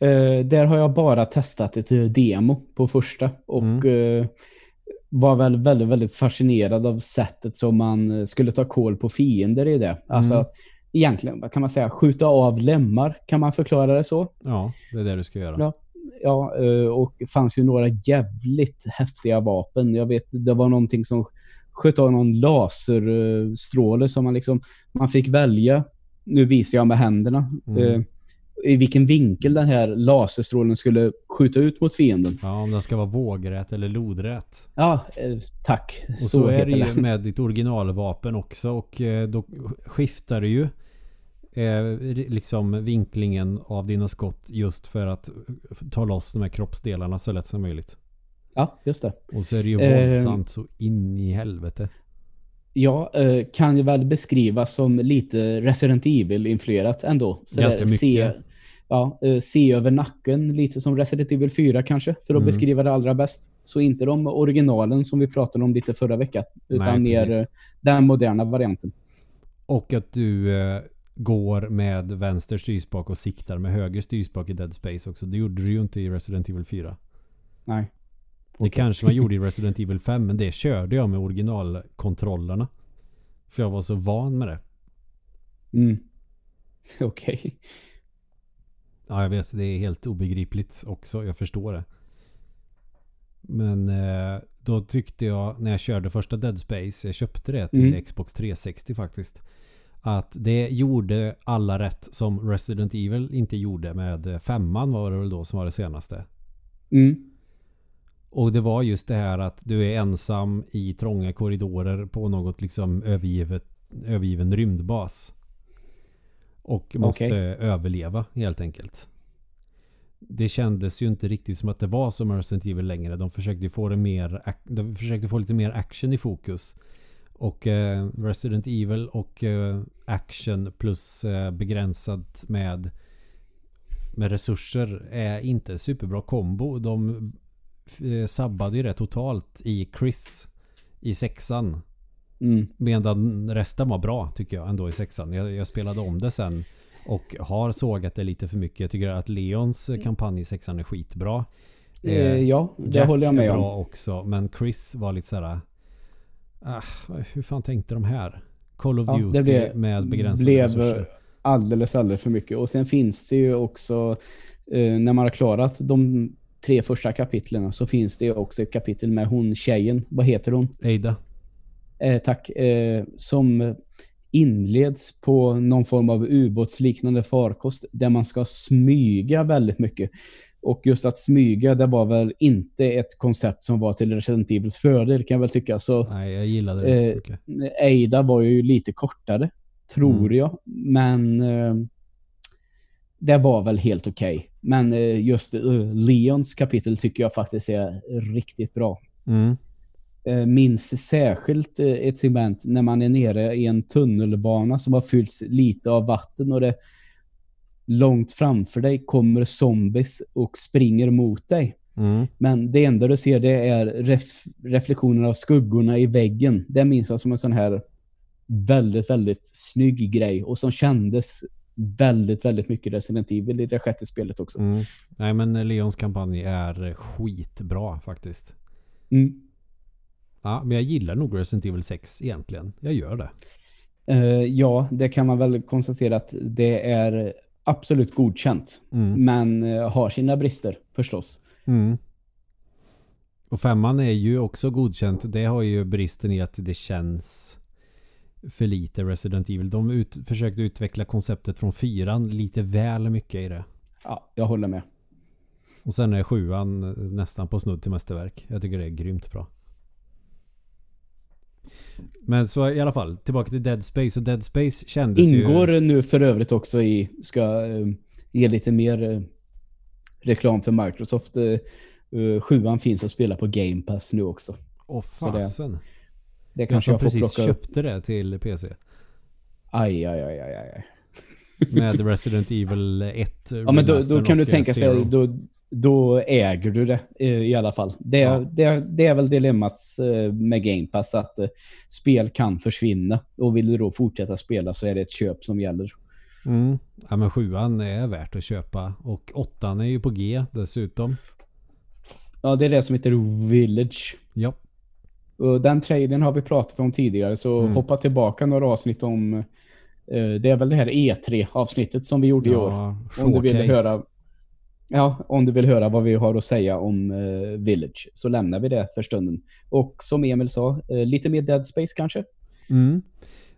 Eh, där har jag bara testat ett demo på första och Mm. eh, var väl väldigt, väldigt fascinerad av sättet som man eh, skulle ta koll på fiender i det. Alltså Mm. att egentligen, vad kan man säga, skjuta av lemmar, kan man förklara det så? Ja, det är det du ska göra. Ja. Ja, eh, och det fanns ju några jävligt häftiga vapen. Jag vet, det var någonting som sköt av någon laserstråle som man liksom, man fick välja, nu visar jag med händerna, Mm. Eh, i vilken vinkel den här laserstrålen skulle skjuta ut mot fienden. Ja, om den ska vara vågrät eller lodrät. Ja, eh, tack. Och så, är det ju med ditt originalvapen också och eh, då skiftar du ju eh, liksom vinklingen av dina skott just för att eh, ta loss de här kroppsdelarna så lätt som möjligt. Ja, just det. Och så är det ju Eh, våldsamt så in i helvete. Ja, eh, kan ju väl beskrivas som lite Resident Evil-influerat ändå. Så Ganska Se, mycket. Ja, eh, se över nacken, lite som Resident Evil 4 kanske, för att Mm. beskriva det allra bäst. Så inte de originalen som vi pratade om lite förra veckan, utan Nej, mer eh, den moderna varianten. Och att du eh, går med vänster styrspak och siktar med höger styrspak i Dead Space också. Det gjorde du ju inte i Resident Evil 4. Nej. Det kanske man gjorde i [LAUGHS] Resident Evil 5 men det körde jag med originalkontrollerna. För jag var så van med det. Mm. [LAUGHS] Okej. Ja, jag vet. Det är helt obegripligt också. Jag förstår det. Men eh, då tyckte jag när jag körde första Dead Space, jag köpte det till Mm. Xbox 360 faktiskt. Att det gjorde alla rätt som Resident Evil inte gjorde med femman var det väl då som var det senaste. Mm. Och det var just det här att du är ensam i trånga korridorer på något liksom övergivet, övergiven rymdbas. Och måste Okej. överleva helt enkelt. Det kändes ju inte riktigt som att det var som Resident Evil längre. De försökte få det mer, de försökte få lite mer action i fokus. Och eh, Resident Evil och eh, action plus eh, begränsat med med resurser är inte superbra kombo. De eh, sabbade ju det totalt i Chris i sexan. Mm. Medan resten var bra tycker jag ändå i sexan. Jag, jag spelade om det sen och har sågat det lite för mycket. Jag tycker att Leons eh, kampanj i sexan är skitbra. Eh, ja, det Jack håller jag med är om. bra också. Men Chris var lite såhär... Ah, hur fan tänkte de här? Call of Ja, det Duty blev- med begränsade blev resurser. alldeles, alldeles för mycket. Och sen finns det ju också, eh, när man har klarat de tre första kapitlen så finns det ju också ett kapitel med hon tjejen, vad heter hon? Ada. Eh, tack. Eh, som inleds på någon form av ubåtsliknande farkost där man ska smyga väldigt mycket. Och just att smyga, det var väl inte ett koncept som var till Resident Evils fördel kan jag väl tycka. Så Nej, jag gillade det inte så Eh, mycket. Ada var ju lite kortare, tror Mm. jag. Men eh, det var väl helt okej. Men eh, just eh, Leons kapitel tycker jag faktiskt är riktigt bra. Mm. Eh, minns särskilt eh, ett segment när man är nere i en tunnelbana som har fyllts lite av vatten och det långt framför dig kommer zombies och springer mot dig. Mm. Men det enda du ser det är ref reflektionen av skuggorna i väggen. Det minns jag som en sån här väldigt, väldigt snygg grej och som kändes väldigt, väldigt mycket Resident Evil i det sjätte spelet också. Mm. Nej men Leons kampanj är skitbra faktiskt. Mm. Ja, men jag gillar nog Resident Evil 6 egentligen. Jag gör det. Eh, ja, det kan man väl konstatera att det är absolut godkänt. Mm. Men eh, har sina brister förstås. Mm. Och femman är ju också godkänt. Det har ju bristen i att det känns för lite Resident Evil. De ut, försökte utveckla konceptet från fyran lite väl mycket i det. Ja, jag håller med. Och sen är sjuan nästan på snudd till mästerverk. Jag tycker det är grymt bra. Men så i alla fall, tillbaka till Dead Space. Och Dead Space kändes ju... Ingår nu för övrigt också i, ska eh, ge lite mer eh, reklam för Microsoft. Eh, sjuan finns att spela på Game Pass nu också. Åh det- fasen. Det Jag kanske jag får precis plocka köpte det till PC. Aj, aj, aj, aj, aj. Med Resident Evil 1 Ja, men då, då kan du tänka sig, då, då äger du det eh, i alla fall. Det, Ja. det, det är väl dilemmat eh, med Game Pass att eh, spel kan försvinna. Och vill du då fortsätta spela så är det ett köp som gäller. Mm. Ja men sjuan är värt att köpa. Och åttan är ju på G dessutom. Ja, det är det som heter Village. Ja. Och den traden har vi pratat om tidigare, så Mm. hoppa tillbaka några avsnitt om... det är väl det här E3-avsnittet som vi gjorde i år. ja Om du vill showcase. höra... Ja, om du vill höra vad vi har att säga om eh, Village så lämnar vi det för stunden. Och som Emil sa, eh, lite mer Dead Space kanske? Mm.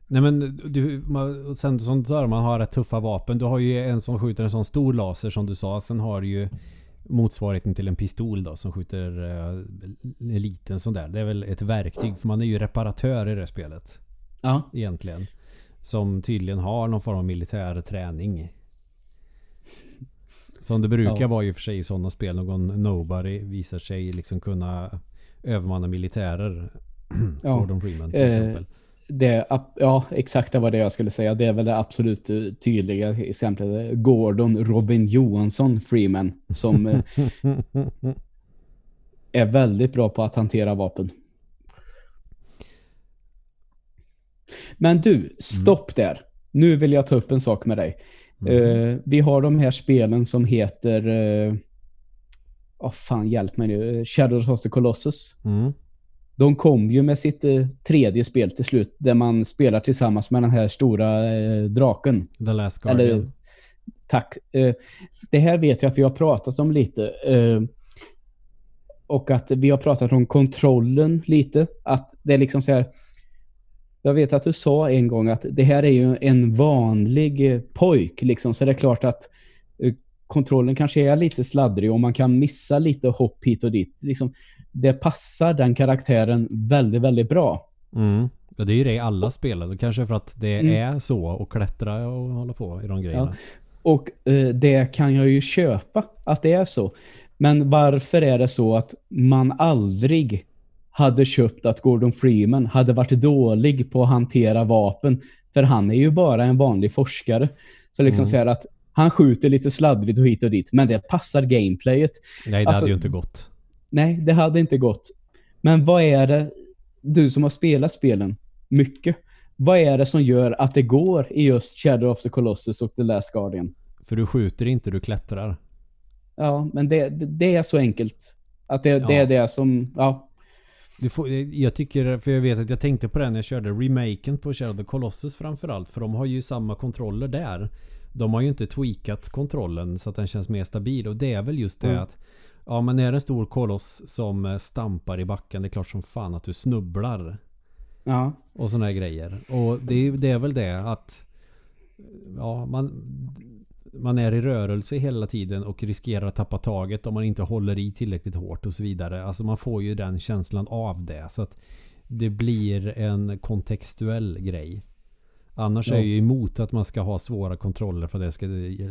Nej men du, man, sen som du sa, man har rätt tuffa vapen. Du har ju en som skjuter en sån stor laser som du sa. Sen har du ju motsvarigheten till en pistol då som skjuter eh, en liten sån där. Det är väl ett verktyg för man är ju reparatör i det spelet. Ja. Egentligen. Som tydligen har någon form av militär träning. Som det brukar Ja. vara i och för sig i sådana spel. Någon nobody visar sig liksom kunna övermanna militärer. [CLEARS THROAT] Ja. Gordon Freeman till Eh, exempel. Det, ja, exakt det var det jag skulle säga. Det är väl det absolut eh, tydliga exemplet. Gordon Robin Johansson Freeman som eh, [LAUGHS] är väldigt bra på att hantera vapen. Men du, stopp där. Nu vill jag ta upp en sak med dig. Eh, vi har de här spelen som heter... Uh, oh, fan, hjälp mig nu. Shadows of the Colossus. Mm. De kom ju med sitt eh, tredje spel till slut, där man spelar tillsammans med den här stora eh, draken. The Last Guardian. Eller, tack. Eh, det här vet jag att vi har pratat om lite. Eh, och att vi har pratat om kontrollen lite. Att det är liksom så här... Jag vet att du sa en gång att det här är ju en vanlig eh, pojk, liksom, så det är klart att eh, kontrollen kanske är lite sladdrig och man kan missa lite hopp hit och dit. Liksom, det passar den karaktären väldigt, väldigt bra. Mm. Ja, det är ju det i alla spel. Kanske för att det Mm. är så och klättra och hålla på i de grejerna. Och eh, det kan jag ju köpa, att det är så. Men varför är det så att man aldrig hade köpt att Gordon Freeman hade varit dålig på att hantera vapen? För han är ju bara en vanlig forskare. Så liksom Mm. säger att han skjuter lite sladdrigt och hit och dit, men det passar gameplayet. Nej, det Alltså- hade ju inte gått. Nej, det hade inte gått. Men vad är det, du som har spelat spelen mycket, vad är det som gör att det går i just Shadow of the Colossus och The Last Guardian? För du skjuter inte, du klättrar. Ja, men det, det, det är så enkelt. Att det, det Ja. är det som, ja. Du får, jag tycker, för jag vet att jag tänkte på det när jag körde remaken på Shadow of the Colossus framförallt. För de har ju samma kontroller där. De har ju inte tweakat kontrollen så att den känns mer stabil. Och det är väl just det Mm. att Ja men är det en stor koloss som eh, stampar i backen, det är klart som fan att du snubblar. Ja, Och såna här grejer. Och det, det är väl det att Ja, man... man är i rörelse hela tiden och riskerar att tappa taget om man inte håller i tillräckligt hårt och så vidare. Alltså man får ju den känslan av det. Så att det blir en kontextuell grej. Annars Ja. är jag ju emot att man ska ha svåra kontroller för att det ska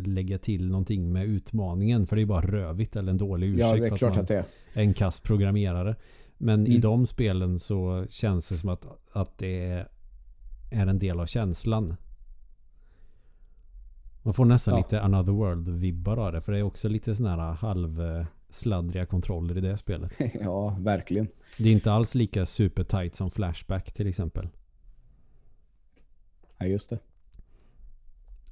lägga till någonting med utmaningen. För det är bara rövigt eller en dålig ursäkt Ja, det för är att klart man att det är. är en kass programmerare. Men i Mm. de spelen så känns det som att, att det är en del av känslan. Man får nästan Ja. lite Another World-vibbar av det. För det är också lite sådana här halvsladdriga kontroller i det spelet. [LAUGHS] Ja, verkligen. Det är inte alls lika super tight som Flashback till exempel. Ja, just det.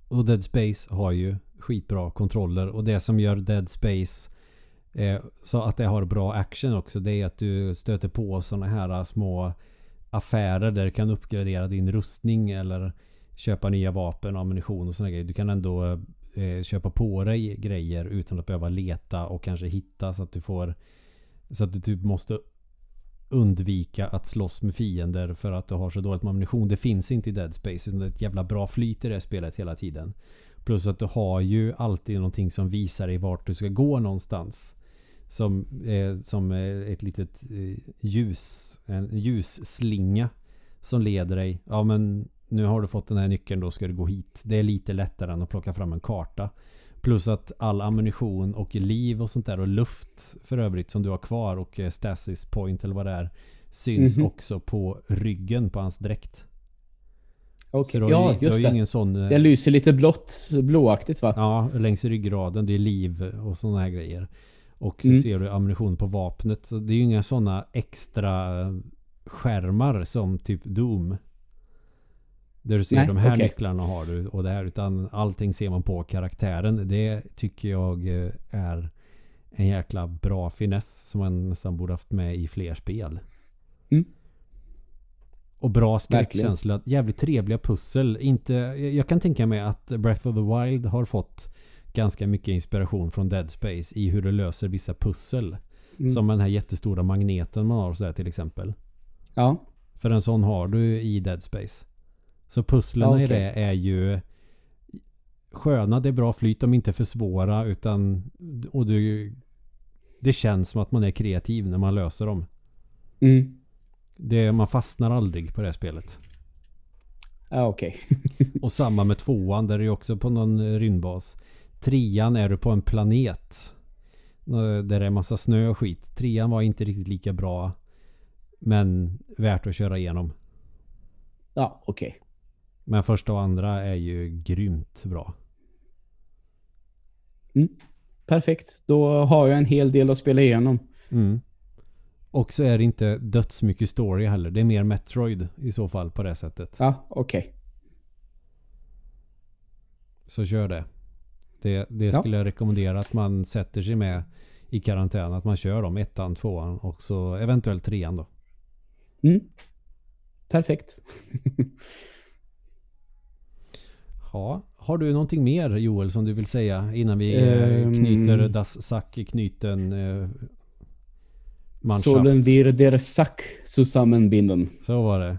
Och Dead Space har ju skitbra kontroller. Och det som gör Dead Space eh, så att det har bra action också det är att du stöter på sådana här små affärer där du kan uppgradera din rustning eller köpa nya vapen, ammunition och sådana grejer. Du kan ändå eh, köpa på dig grejer utan att behöva leta och kanske hitta så att du får så att du typ måste undvika att slåss med fiender för att du har så dåligt med ammunition. Det finns inte i Dead Space utan det är ett jävla bra flyt i det spelet hela tiden. Plus att du har ju alltid någonting som visar dig vart du ska gå någonstans. Som, eh, som eh, ett litet eh, ljus, en ljusslinga som leder dig. Ja men nu har du fått den här nyckeln, då ska du gå hit. Det är lite lättare än att plocka fram en karta. Plus att all ammunition och liv och sånt där och luft för övrigt som du har kvar och eh, stasis point eller vad det är syns Mhm. också på ryggen på hans dräkt. Okej. Har, Ja, ju, just ju det. ingen sån... eh, Det lyser lite blått, blåaktigt va? Ja, längs ryggraden. Det är liv och sådana här grejer. Och så Mm. ser du ammunition på vapnet. Så det är ju inga sådana extra skärmar som typ Doom. Där du ser Nej, de här okej. nycklarna har du och det här. Utan allting ser man på karaktären. Det tycker jag eh, är en jäkla bra finess som man nästan borde haft med i fler spel. Mm. Och bra skräckkänsla. Jävligt trevliga pussel. Inte, jag kan tänka mig att Breath of the Wild har fått ganska mycket inspiration från Dead Space i hur du löser vissa pussel. Mm. Som den här jättestora magneten man har så där till exempel. Ja. För en sån har du i Dead Space. Så pusslen Ja, i det är ju sköna, det är bra flyt, de är inte för svåra utan och du det känns som att man är kreativ när man löser dem. Mm. Det, man fastnar aldrig på det spelet. Ja, okej. [LAUGHS] Och samma med tvåan där är ju också på någon rymdbas. Trean är du på en planet. Där det är massa snö och skit. Trean var inte riktigt lika bra. Men värt att köra igenom. Ja, okej. Men första och andra är ju grymt bra. Perfekt. Då har jag en hel del att spela igenom. Mm. Och så är det inte dödsmycket story heller. Det är mer Metroid i så fall på det sättet. Ja, okej. Så kör det. Det, det Ja. skulle jag rekommendera att man sätter sig med i karantän. Att man kör dem ettan, tvåan och så eventuellt trean då. Mm. Perfekt. [LAUGHS] Ja, har du någonting mer Joel som du vill säga innan vi Ehm. knyter das Sack knyten eh, manschaft? Sollen wir der Sack zusammenbinden. Så var det.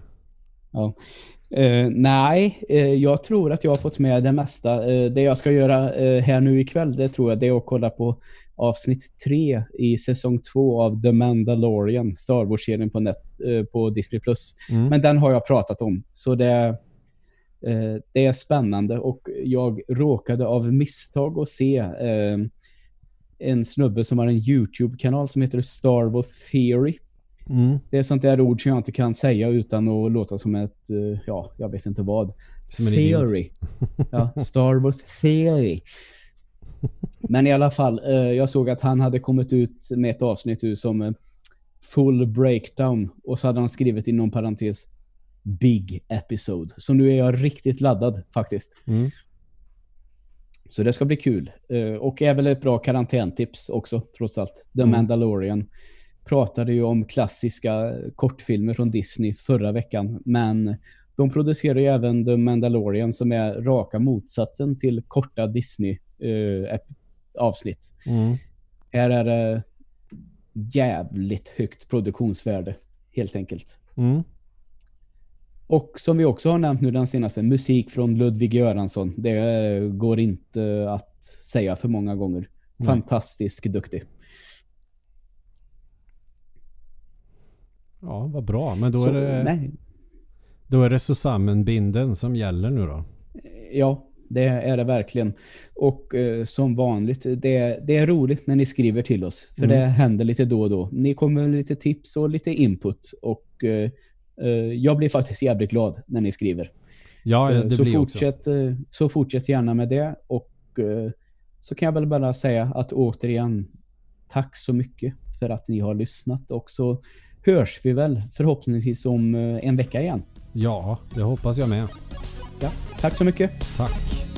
Eh, nej, eh, jag tror att jag har fått med det mesta. Eh, det jag ska göra här nu ikväll, det tror jag, det är att kolla på avsnitt tre i säsong två av The Mandalorian, Star Wars-serien på, net, på Disney+. Mm. Men den har jag pratat om, så det, det är spännande. Och jag råkade av misstag att se eh, en snubbe som har en YouTube-kanal som heter Star Wars Theory. Mm. Det är sånt där ord som jag inte kan säga utan att låta som ett, eh, ja, jag vet inte vad. Som en. Theory. Ja, Star Wars Theory. Men i alla fall, eh, jag såg att han hade kommit ut med ett avsnitt som eh, Full Breakdown och så hade han skrivit inom parentes Big Episode. Så nu är jag riktigt laddad faktiskt. Mm. Så det ska bli kul. Eh, Och är väl ett bra karantäntips också, trots allt. The Mm. Mandalorian pratade ju om klassiska kortfilmer från Disney förra veckan, men de producerar ju även The Mandalorian som är raka motsatsen till korta Disney-avsnitt. Mm. Här är det jävligt högt produktionsvärde, helt enkelt. Mm. Och som vi också har nämnt nu den senaste, musik från Ludvig Göransson. Det eh, går inte att säga för många gånger. Nej. Fantastisk duktig. Ja, vad bra. Men då Så, är det, nej, då är det Susammenbinden som gäller nu då? Ja, det är det verkligen. Och eh, som vanligt, det, det är roligt när ni skriver till oss. För Mm. det händer lite då och då. Ni kommer med lite tips och lite input. Och eh, eh, jag blir faktiskt jävligt glad när ni skriver. Ja, Eh, det så, blir också. fortsätt, eh, så fortsätt gärna med det. Och eh, så kan jag väl bara säga att återigen, tack så mycket för att ni har lyssnat. Och så hörs vi väl förhoppningsvis om eh, en vecka igen. Ja, det hoppas jag med. Ja, tack så mycket. Tack.